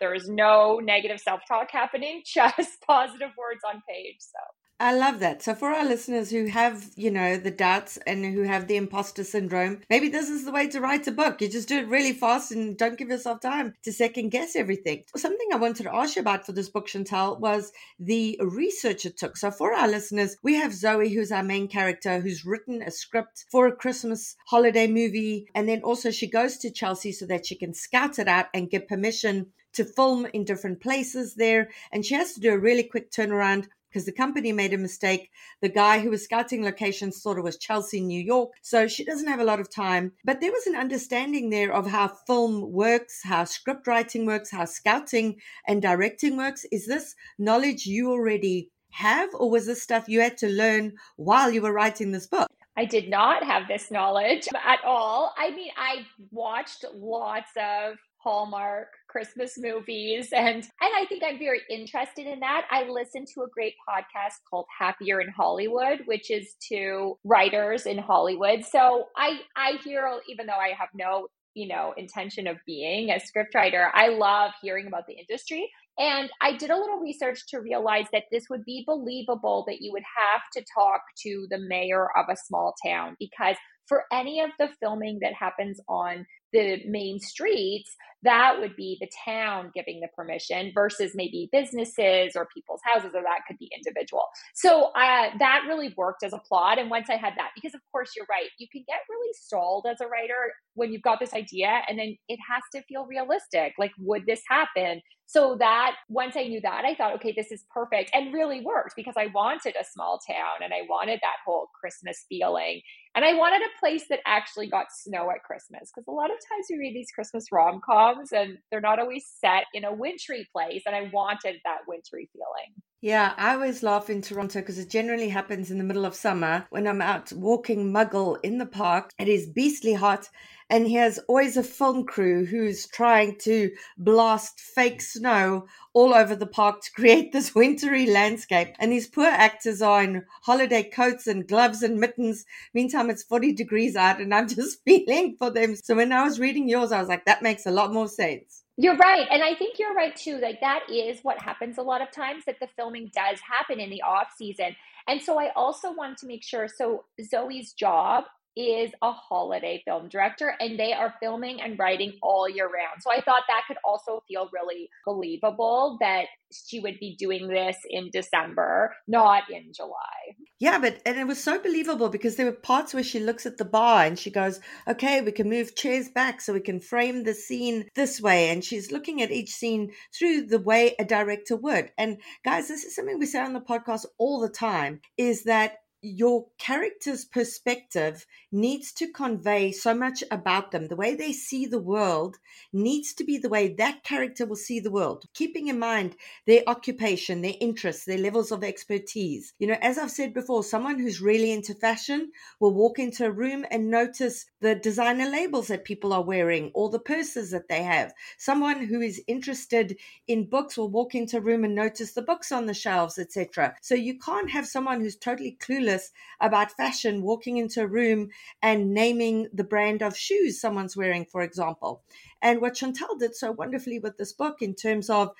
there is no negative self talk happening, [LAUGHS] just positive words on page. So I love that. So for our listeners who have, you know, the doubts and who have the imposter syndrome, maybe this is the way to write a book. You just do it really fast and don't give yourself time to second guess everything. Something I wanted to ask you about for this book, Chantel, was the research it took. So for our listeners, we have Zoe, who's our main character, who's written a script for a Christmas holiday movie. And then also she goes to Chelsea so that she can scout it out and get permission to film in different places there. And she has to do a really quick turnaround because the company made a mistake. The guy who was scouting locations thought it was Chelsea, New York. So she doesn't have a lot of time. But there was an understanding there of how film works, how script writing works, how scouting and directing works. Is this knowledge you already have, or was this stuff you had to learn while you were writing this book? I did not have this knowledge at all. I mean, I watched lots of Hallmark Christmas movies and and I think I'm very interested in that. I listen to a great podcast called Happier in Hollywood, which is to writers in Hollywood. So I I hear even though I have no you know intention of being a scriptwriter i love hearing about the industry and i did a little research to realize that this would be believable that you would have to talk to the mayor of a small town because for any of the filming that happens on the main streets, that would be the town giving the permission versus maybe businesses or people's houses, or that could be individual. So uh, that really worked as a plot. And once I had that, because of course you're right, you can get really stalled as a writer when you've got this idea and then it has to feel realistic. Like, would this happen? So that once I knew that, I thought, okay, this is perfect and really worked because I wanted a small town and I wanted that whole Christmas feeling. And I wanted a place that actually got snow at Christmas because a lot of times you read these Christmas rom coms and they're not always set in a wintry place. And I wanted that wintry feeling. Yeah, I always laugh in Toronto because it generally happens in the middle of summer when I'm out walking muggle in the park. It is beastly hot and he has always a film crew who's trying to blast fake snow all over the park to create this [LAUGHS] wintry landscape. And these poor actors are in holiday coats and gloves and mittens. Meantime, it's 40 degrees out, and I'm [LAUGHS] just feeling for them. So when I was reading yours, I was like, that makes a lot more sense. You're right. And I think you're right too. Like that is what happens a lot of times that the filming does happen in the off season. And so I also want to make sure so Zoe's job is a holiday film director and they are filming and writing all year round. So I thought that could also feel really believable that she would be doing this in December, not in July. Yeah, but and it was so believable because there were parts where she looks at the bar and she goes, "Okay, we can move chairs back so we can frame the scene this way." And she's looking at each scene through the way a director would. And guys, this is something we say on the podcast all the time is that your character's perspective needs to convey so much about them. The way they see the world needs to be the way that character will see the world, keeping in mind their occupation, their interests, their levels of expertise. You know, as I've said before, someone who's really into fashion will walk into a room and notice the designer labels that people are wearing or the purses that they have. Someone who is interested in books will walk into a room and notice the books on the shelves, etc. So you can't have someone who's totally clueless about fashion walking into a room and naming the brand of shoes someone's wearing, for example. And what Chantel did so wonderfully with this book in terms of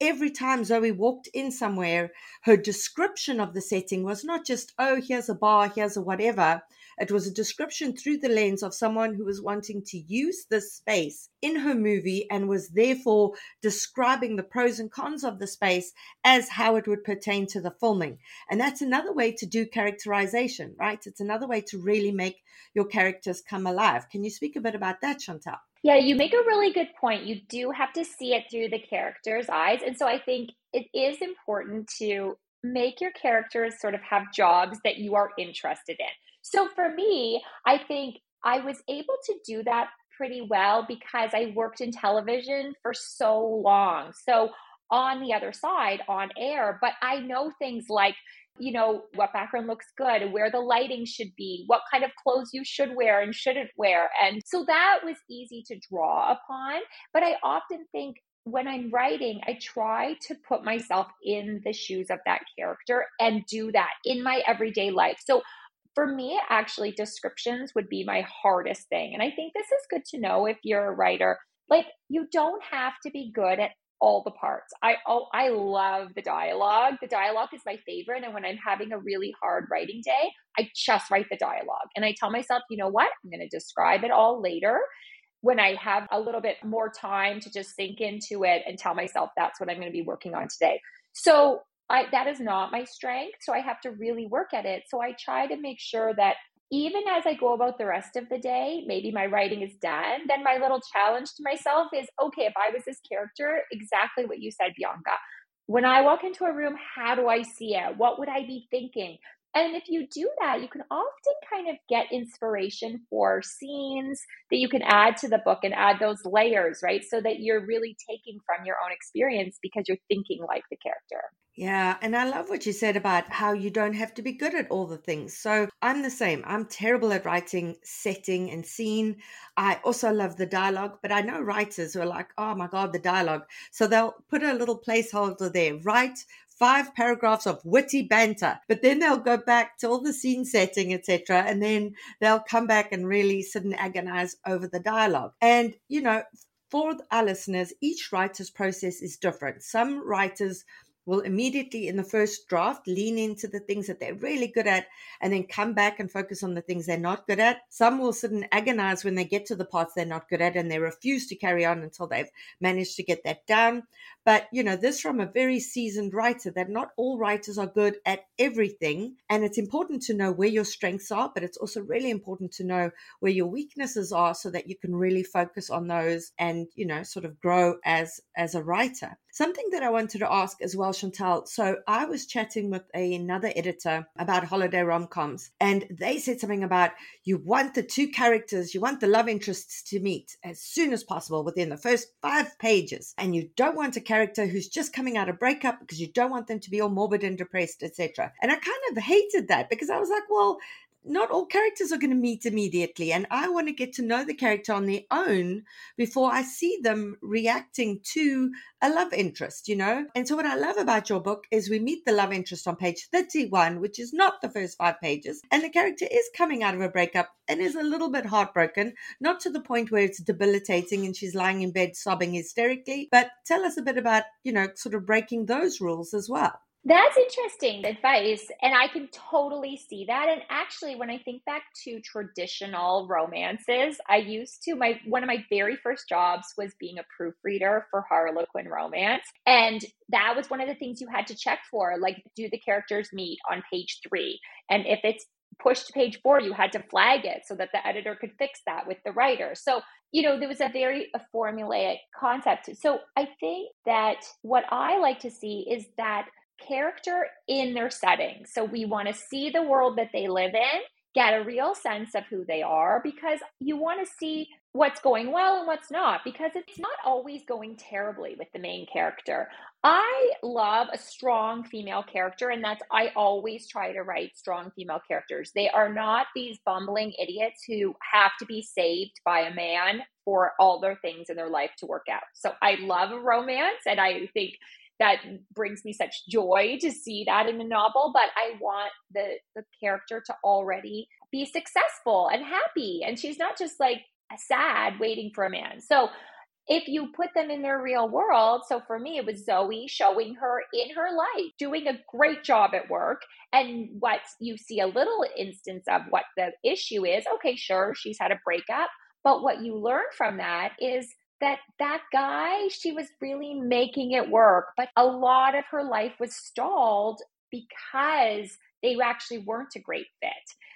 every time Zoe walked in somewhere, her description of the setting was not just, oh, here's a bar, here's a whatever, It was a description through the lens of someone who was wanting to use this space in her movie and was therefore describing the pros and cons of the space as how it would pertain to the filming. And that's another way to do characterization, right? It's another way to really make your characters come alive. Can you speak a bit about that, Chantel? Yeah, you make a really good point. You do have to see it through the character's eyes. And so I think it is important to make your characters sort of have jobs that you are interested in. So for me, I think I was able to do that pretty well because I worked in television for so long. So on the other side, on air, but I know things like you know, what background looks good, where the lighting should be, what kind of clothes you should wear and shouldn't wear. And so that was easy to draw upon. But I often think when I'm writing, I try to put myself in the shoes of that character and do that in my everyday life. So for me, actually, descriptions would be my hardest thing. And I think this is good to know if you're a writer. Like, you don't have to be good at all the parts. I oh, I love the dialogue. The dialogue is my favorite. And when I'm having a really hard writing day, I just write the dialogue. And I tell myself, you know what? I'm going to describe it all later when I have a little bit more time to just sink into it and tell myself that's what I'm going to be working on today. So I, that is not my strength. So I have to really work at it. So I try to make sure that even as I go about the rest of the day, maybe my writing is done, then my little challenge to myself is okay, if I was this character, exactly what you said, Bianca. When I walk into a room, how do I see it? What would I be thinking? And if you do that, you can often kind of get inspiration for scenes that you can add to the book and add those layers, right? So that you're really taking from your own experience because you're thinking like the character. Yeah, and I love what you said about how you don't have to be good at all the things. So I'm the same. I'm terrible at writing setting and scene. I also love the dialogue, but I know writers who are like, oh my God, the dialogue. So they'll put a little placeholder there, write five paragraphs of witty banter, but then they'll go back to all the scene setting, etc., and then they'll come back and really sit and agonize over the dialogue. And you know, for our listeners, each writer's process is different. Some writers will immediately in the first draft lean into the things that they're really good at and then come back and focus on the things they're not good at. Some will sit and agonize when they get to the parts they're not good at and they refuse to carry on until they've managed to get that down. But, you know, this from a very seasoned writer that not all writers are good at everything. And it's important to know where your strengths are, but it's also really important to know where your weaknesses are so that you can really focus on those and, you know, sort of grow as as a writer. Something that I wanted to ask as well, Chantel. So I was chatting with another editor about holiday rom coms, and they said something about you want the two characters, you want the love interests to meet as soon as possible within the first five pages, and you don't want a character who's just coming out of breakup because you don't want them to be all morbid and depressed, etc. And I kind of hated that because I was like, well, not all characters are going to meet immediately. And I want to get to know the character on their own before I see them reacting to a love interest, you know? And so, what I love about your book is we meet the love interest on page 31, which is not the first five pages. And the character is coming out of a breakup and is a little bit heartbroken, not to the point where it's debilitating and she's lying in bed sobbing hysterically. But tell us a bit about, you know, sort of breaking those rules as well. That's interesting advice. And I can totally see that. And actually, when I think back to traditional romances, I used to, my one of my very first jobs was being a proofreader for Harlequin romance. And that was one of the things you had to check for. Like, do the characters meet on page three? And if it's pushed to page four, you had to flag it so that the editor could fix that with the writer. So, you know, there was a very a formulaic concept. So I think that what I like to see is that character in their setting. So we want to see the world that they live in, get a real sense of who they are because you want to see what's going well and what's not because it's not always going terribly with the main character. I love a strong female character and that's I always try to write strong female characters. They are not these bumbling idiots who have to be saved by a man for all their things in their life to work out. So I love a romance and I think that brings me such joy to see that in a novel but i want the the character to already be successful and happy and she's not just like sad waiting for a man so if you put them in their real world, so for me, it was Zoe showing her in her life, doing a great job at work. And what you see a little instance of what the issue is okay, sure, she's had a breakup. But what you learn from that is that that guy, she was really making it work. But a lot of her life was stalled because they actually weren't a great fit.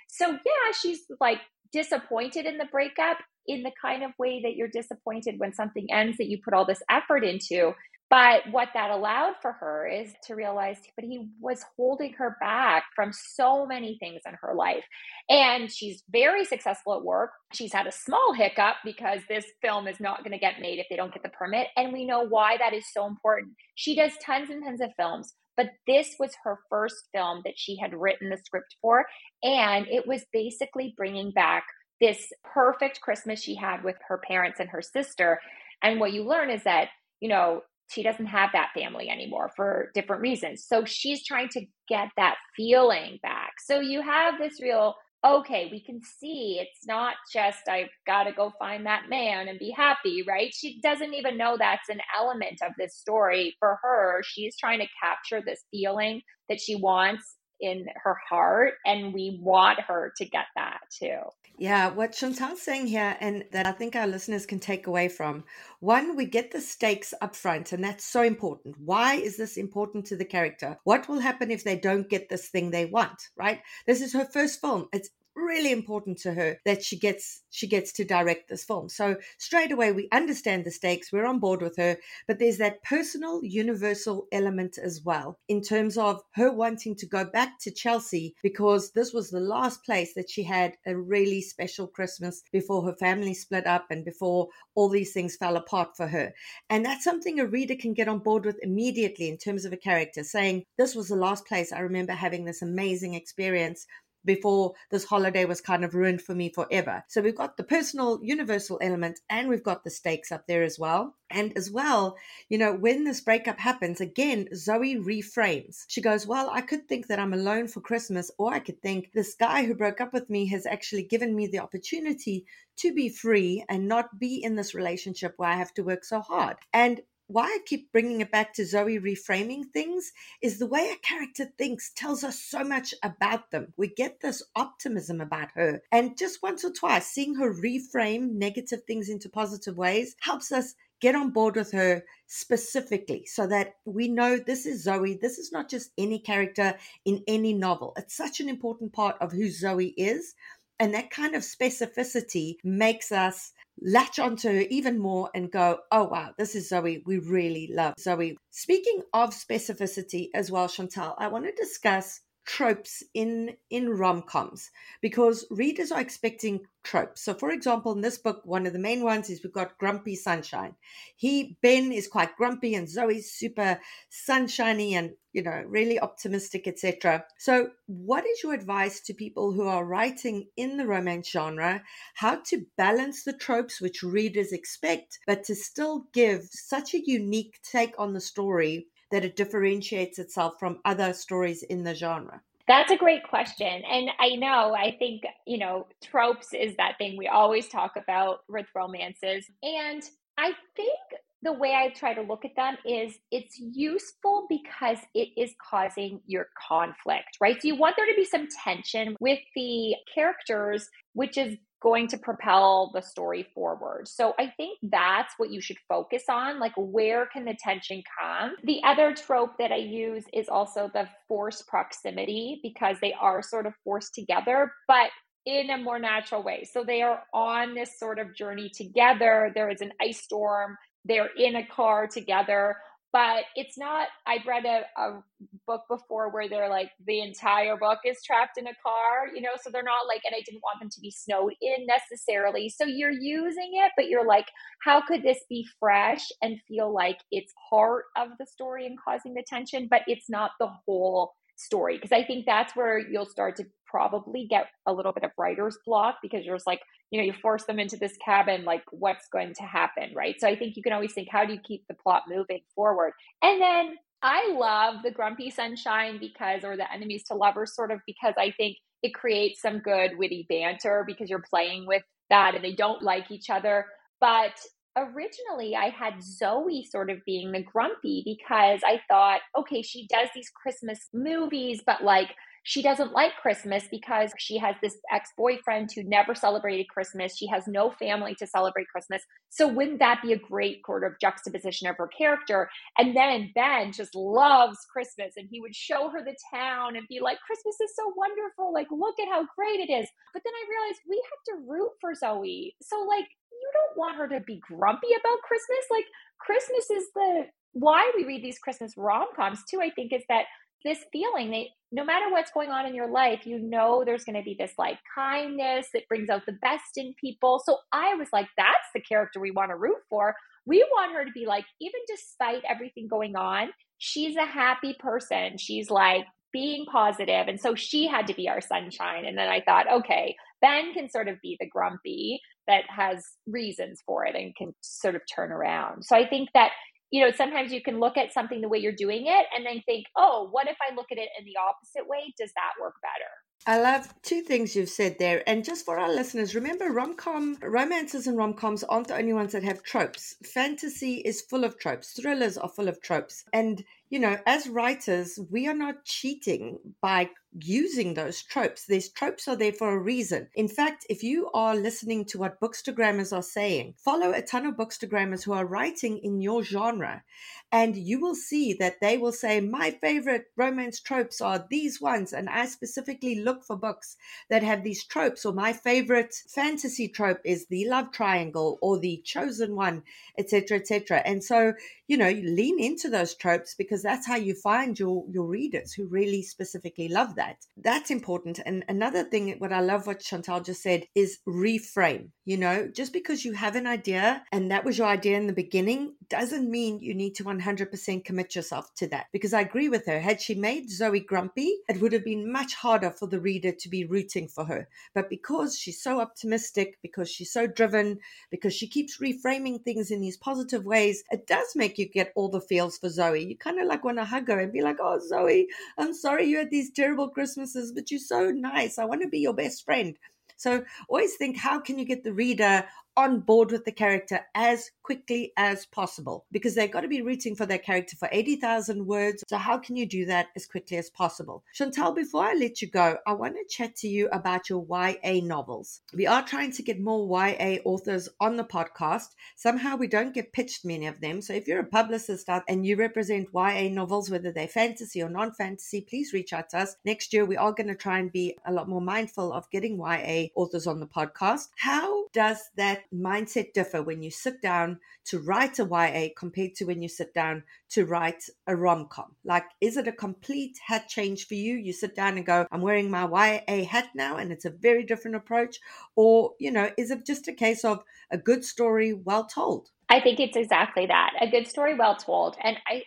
So, yeah, she's like disappointed in the breakup in the kind of way that you're disappointed when something ends that you put all this effort into. But what that allowed for her is to realize, but he was holding her back from so many things in her life. And she's very successful at work. She's had a small hiccup because this film is not going to get made if they don't get the permit. And we know why that is so important. She does tons and tons of films, but this was her first film that she had written the script for. And it was basically bringing back this perfect Christmas she had with her parents and her sister. And what you learn is that, you know, she doesn't have that family anymore for different reasons. So she's trying to get that feeling back. So you have this real, okay, we can see it's not just I've got to go find that man and be happy, right? She doesn't even know that's an element of this story. For her, she's trying to capture this feeling that she wants in her heart and we want her to get that too. Yeah, what Chantel's saying here, and that I think our listeners can take away from one, we get the stakes up front, and that's so important. Why is this important to the character? What will happen if they don't get this thing they want, right? This is her first film. It's really important to her that she gets she gets to direct this film. So straight away we understand the stakes, we're on board with her, but there's that personal universal element as well in terms of her wanting to go back to Chelsea because this was the last place that she had a really special Christmas before her family split up and before all these things fell apart for her. And that's something a reader can get on board with immediately in terms of a character saying this was the last place I remember having this amazing experience before this holiday was kind of ruined for me forever. So we've got the personal universal element and we've got the stakes up there as well. And as well, you know, when this breakup happens, again, Zoe reframes. She goes, Well, I could think that I'm alone for Christmas, or I could think this guy who broke up with me has actually given me the opportunity to be free and not be in this relationship where I have to work so hard. And why I keep bringing it back to Zoe reframing things is the way a character thinks tells us so much about them. We get this optimism about her. And just once or twice, seeing her reframe negative things into positive ways helps us get on board with her specifically so that we know this is Zoe. This is not just any character in any novel. It's such an important part of who Zoe is. And that kind of specificity makes us latch onto even more and go, oh, wow, this is Zoe. We really love Zoe. Speaking of specificity as well, Chantel, I want to discuss tropes in in rom-coms because readers are expecting tropes. So for example in this book one of the main ones is we've got grumpy sunshine. He ben is quite grumpy and zoe's super sunshiny and you know really optimistic etc so what is your advice to people who are writing in the romance genre how to balance the tropes which readers expect but to still give such a unique take on the story that it differentiates itself from other stories in the genre? That's a great question. And I know, I think, you know, tropes is that thing we always talk about with romances. And I think the way I try to look at them is it's useful because it is causing your conflict, right? So you want there to be some tension with the characters, which is going to propel the story forward. So I think that's what you should focus on. Like, where can the tension come? The other trope that I use is also the forced proximity because they are sort of forced together, but in a more natural way. So they are on this sort of journey together. There is an ice storm. They're in a car together but it's not i've read a, a book before where they're like the entire book is trapped in a car you know so they're not like and i didn't want them to be snowed in necessarily. So you're using it but you're like how could this be fresh and feel like it's part of the story and causing the tension but it's not the whole story? Because i think that's where you'll start to probably get a little bit of writer's block because you're just like you know you force them into this cabin like what's going to happen right? So i think you can always think how do you keep the plot moving forward? And then i love the grumpy sunshine because or the enemies to lovers sort of because i think it creates some good witty banter because you're playing with that and they don't like each other. But originally I had Zoe sort of being the grumpy because I thought, okay, she does these Christmas movies, but like she doesn't like Christmas because she has this ex boyfriend who never celebrated Christmas. She has no family to celebrate Christmas. So, wouldn't that be a great sort of juxtaposition of her character? And then Ben just loves Christmas and he would show her the town and be like, Christmas is so wonderful. Like, look at how great it is. But then I realized we have to root for Zoe. So, like, you don't want her to be grumpy about Christmas. Like, Christmas is the why we read these Christmas rom coms too, I think, is that this feeling that no matter what's going on in your life, you know there's going to be this like kindness that brings out the best in people. So I was like, that's the character we want to root for. We want her to be like, even despite everything going on, she's a happy person. She's like being positive. And so she had to be our sunshine. And then I thought, okay, Ben can sort of be the grumpy that has reasons for it and can sort of turn around. So I think that you know, sometimes you can look at something the way you're doing it and then think, oh, what if I look at it in the opposite way? Does that work better? I love two things you've said there. And just for our listeners, remember rom com, romances and rom coms aren't the only ones that have tropes. Fantasy is full of tropes, thrillers are full of tropes. And you know, as writers, we are not cheating by using those tropes. These tropes are there for a reason. In fact, if you are listening to what bookstagrammers are saying, follow a ton of bookstagrammers who are writing in your genre, and you will see that they will say, My favorite romance tropes are these ones. And I specifically look for books that have these tropes, or my favorite fantasy trope is the love triangle or the chosen one, etc., etc. And so, you know, lean into those tropes because that's how you find your your readers who really specifically love that. That's important. And another thing, what I love what Chantel just said is reframe. You know, just because you have an idea and that was your idea in the beginning doesn't mean you need to 100% commit yourself to that. Because I agree with her. Had she made Zoe grumpy, it would have been much harder for the reader to be rooting for her. But because she's so optimistic, because she's so driven, because she keeps reframing things in these positive ways, it does make you get all the feels for Zoe. You kind of like want to hug her and be like, oh, Zoe, I'm sorry you had these terrible Christmases, but you're so nice. I want to be your best friend. So always think how can you get the reader on board with the character as quickly as possible because they've got to be rooting for their character for 80,000 words. So, how can you do that as quickly as possible? Chantel, before I let you go, I want to chat to you about your YA novels. We are trying to get more YA authors on the podcast. Somehow we don't get pitched many of them. So, if you're a publicist and you represent YA novels, whether they're fantasy or non fantasy, please reach out to us. Next year, we are going to try and be a lot more mindful of getting YA authors on the podcast. How does that mindset differ when you sit down to write a YA compared to when you sit down to write a rom com? Like, is it a complete hat change for you? You sit down and go, I'm wearing my YA hat now, and it's a very different approach? Or, you know, is it just a case of a good story well told? I think it's exactly that a good story well told. And I,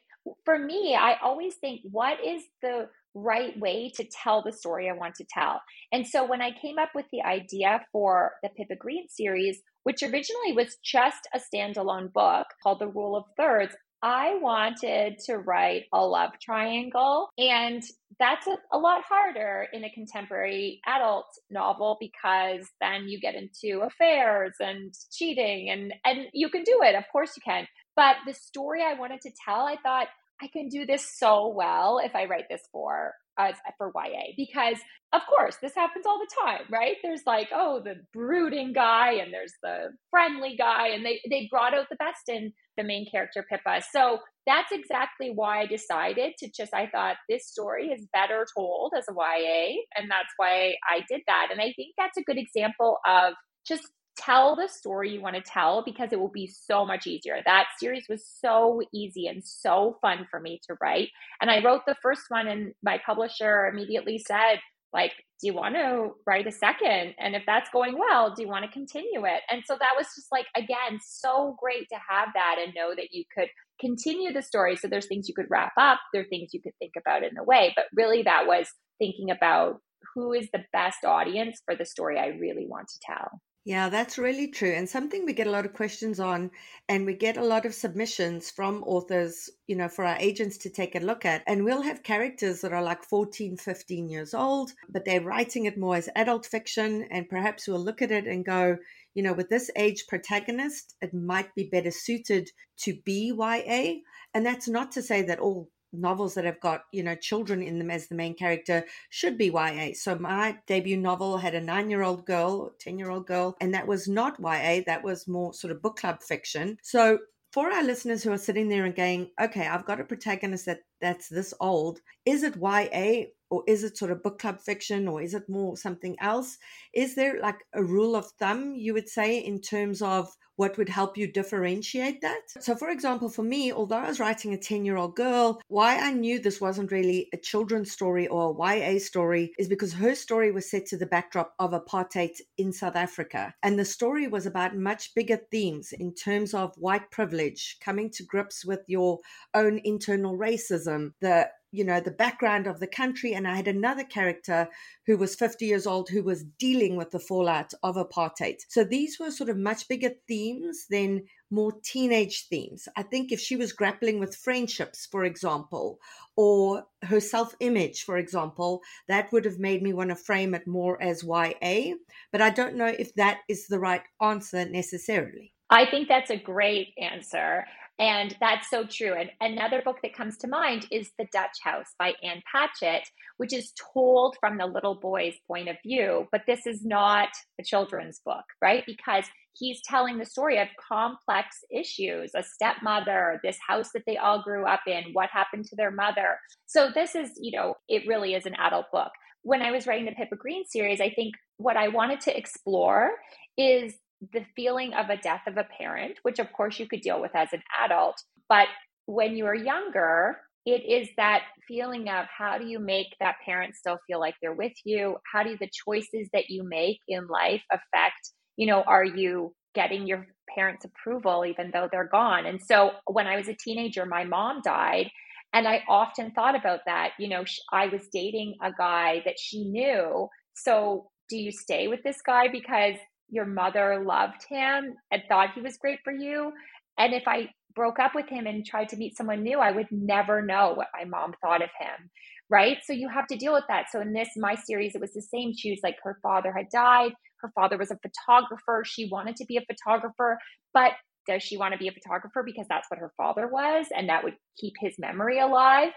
for me, I always think, what is the right way to tell the story I want to tell. And so when I came up with the idea for the Pippa Green series, which originally was just a standalone book called The Rule of Thirds, I wanted to write a love triangle. And that's a, a, lot harder in a contemporary adult novel because then you get into affairs and cheating and, and you can do it. Of course you can. But the story I wanted to tell, I thought I can do this so well if I write this for uh, for YA because of course this happens all the time, right? There's like oh the brooding guy and there's the friendly guy and they they brought out the best in the main character Pippa. So that's exactly why I decided to just I thought this story is better told as a YA and that's why I did that. And I think that's a good example of just tell the story you want to tell because it will be so much easier. That series was so easy and so fun for me to write. And I wrote the first one, and my publisher immediately said, like, do you want to write a second? And if that's going well, do you want to continue it? And so that was just like, again, so great to have that and know that you could continue the story. So there's things you could wrap up, there are things you could think about in a way. But really, that was thinking about who is the best audience for the story I really want to tell. Yeah, that's really true. And something we get a lot of questions on, and we get a lot of submissions from authors, you know, for our agents to take a look at. And we'll have characters that are like 14, 15 years old, but they're writing it more as adult fiction. And perhaps we'll look at it and go, you know, with this age protagonist, it might be better suited to be YA. And that's not to say that all novels that have got you know children in them as the main character should be YA. So my debut novel had a nine year old girl, ten year old girl, and that was not YA. That was more sort of book club fiction. So for our listeners who are sitting there and going, okay, I've got a protagonist that that's this old. Is it YA or is it sort of book club fiction or is it more something else? Is there like a rule of thumb you would say in terms of what would help you differentiate that? So, for example, for me, although I was writing a 10 year old girl, why I knew this wasn't really a children's story or a YA story is because her story was set to the backdrop of apartheid in South Africa. And the story was about much bigger themes in terms of white privilege, coming to grips with your own internal racism, the you know the background of the country and i had another character who was 50 years old who was dealing with the fallout of apartheid. So these were sort of much bigger themes than more teenage themes. I think if she was grappling with friendships for example or her self-image for example that would have made me want to frame it more as ya but i don't know if that is the right answer necessarily. I think that's a great answer. And that's so true. And another book that comes to mind is The Dutch House by Ann Patchett, which is told from the little boy's point of view. But this is not a children's book, right? Because he's telling the story of complex issues a stepmother, this house that they all grew up in, what happened to their mother. So this is, you know, it really is an adult book. When I was writing the Pippa Green series, I think what I wanted to explore is the feeling of a death of a parent, which of course you could deal with as an adult. But when you are younger, it is that feeling of how do you make that parent still feel like they're with you? How do the choices that you make in life affect, you know, are you getting your parents' approval even though they're gone? And so when I was a teenager, my mom died. And I often thought about that. You know, I was dating a guy that she knew. So do you stay with this guy because your mother loved him and thought he was great for you. And if I broke up with him and tried to meet someone new, I would never know what my mom thought of him. Right. So you have to deal with that. So in this, my series, it was the same. She was like, her father had died. Her father was a photographer. She wanted to be a photographer, but does she want to be a photographer because that's what her father was and that would keep his memory alive?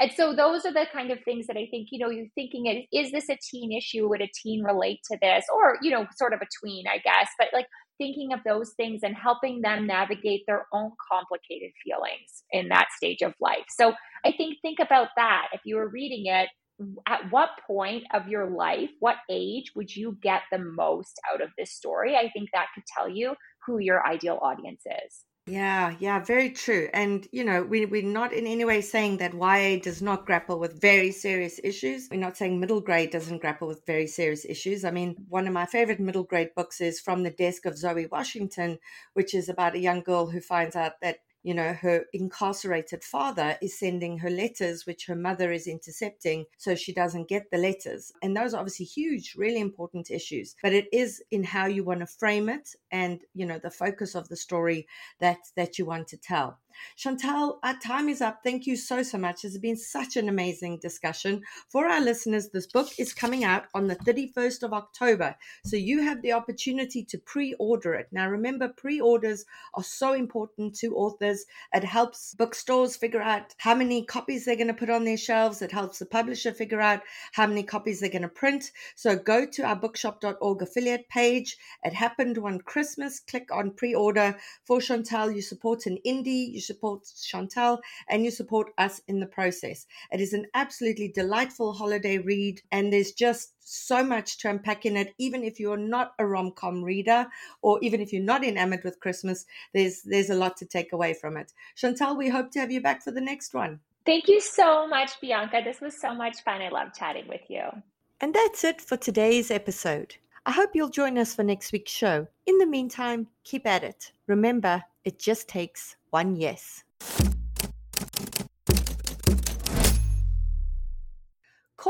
And so those are the kind of things that I think, you know, you're thinking is this a teen issue? Would a teen relate to this? Or, you know, sort of a tween, I guess. But like thinking of those things and helping them navigate their own complicated feelings in that stage of life. So I think think about that. If you were reading it, at what point of your life, what age would you get the most out of this story? I think that could tell you who your ideal audience is. Yeah, yeah, very true. And, you know, we, we're not in any way saying that YA does not grapple with very serious issues. We're not saying middle grade doesn't grapple with very serious issues. I mean, one of my favorite middle grade books is From the Desk of Zoe Washington, which is about a young girl who finds out that you know, her incarcerated father is sending her letters, which her mother is intercepting, so she doesn't get the letters. And those are obviously huge, really important issues. But it is in how you want to frame it and, you know, the focus of the story that that you want to tell. Chantel, our time is up. Thank you so, so much. It's been such an amazing discussion. For our listeners, this book is coming out on the 31st of October. So you have the opportunity to pre order it. Now, remember, pre orders are so important to authors. It helps bookstores figure out how many copies they're going to put on their shelves, it helps the publisher figure out how many copies they're going to print. So go to our bookshop.org affiliate page. It happened one Christmas. Click on pre order. For Chantel, you support an indie. You support Chantel, and you support us in the process. It is an absolutely delightful holiday read, and there's just so much to unpack in it. Even if you're not a rom com reader, or even if you're not enamored with Christmas, there's there's a lot to take away from it. Chantel, we hope to have you back for the next one. Thank you so much, Bianca. This was so much fun. I love chatting with you. And that's it for today's episode. I hope you'll join us for next week's show. In the meantime, keep at it. Remember, it just takes one yes.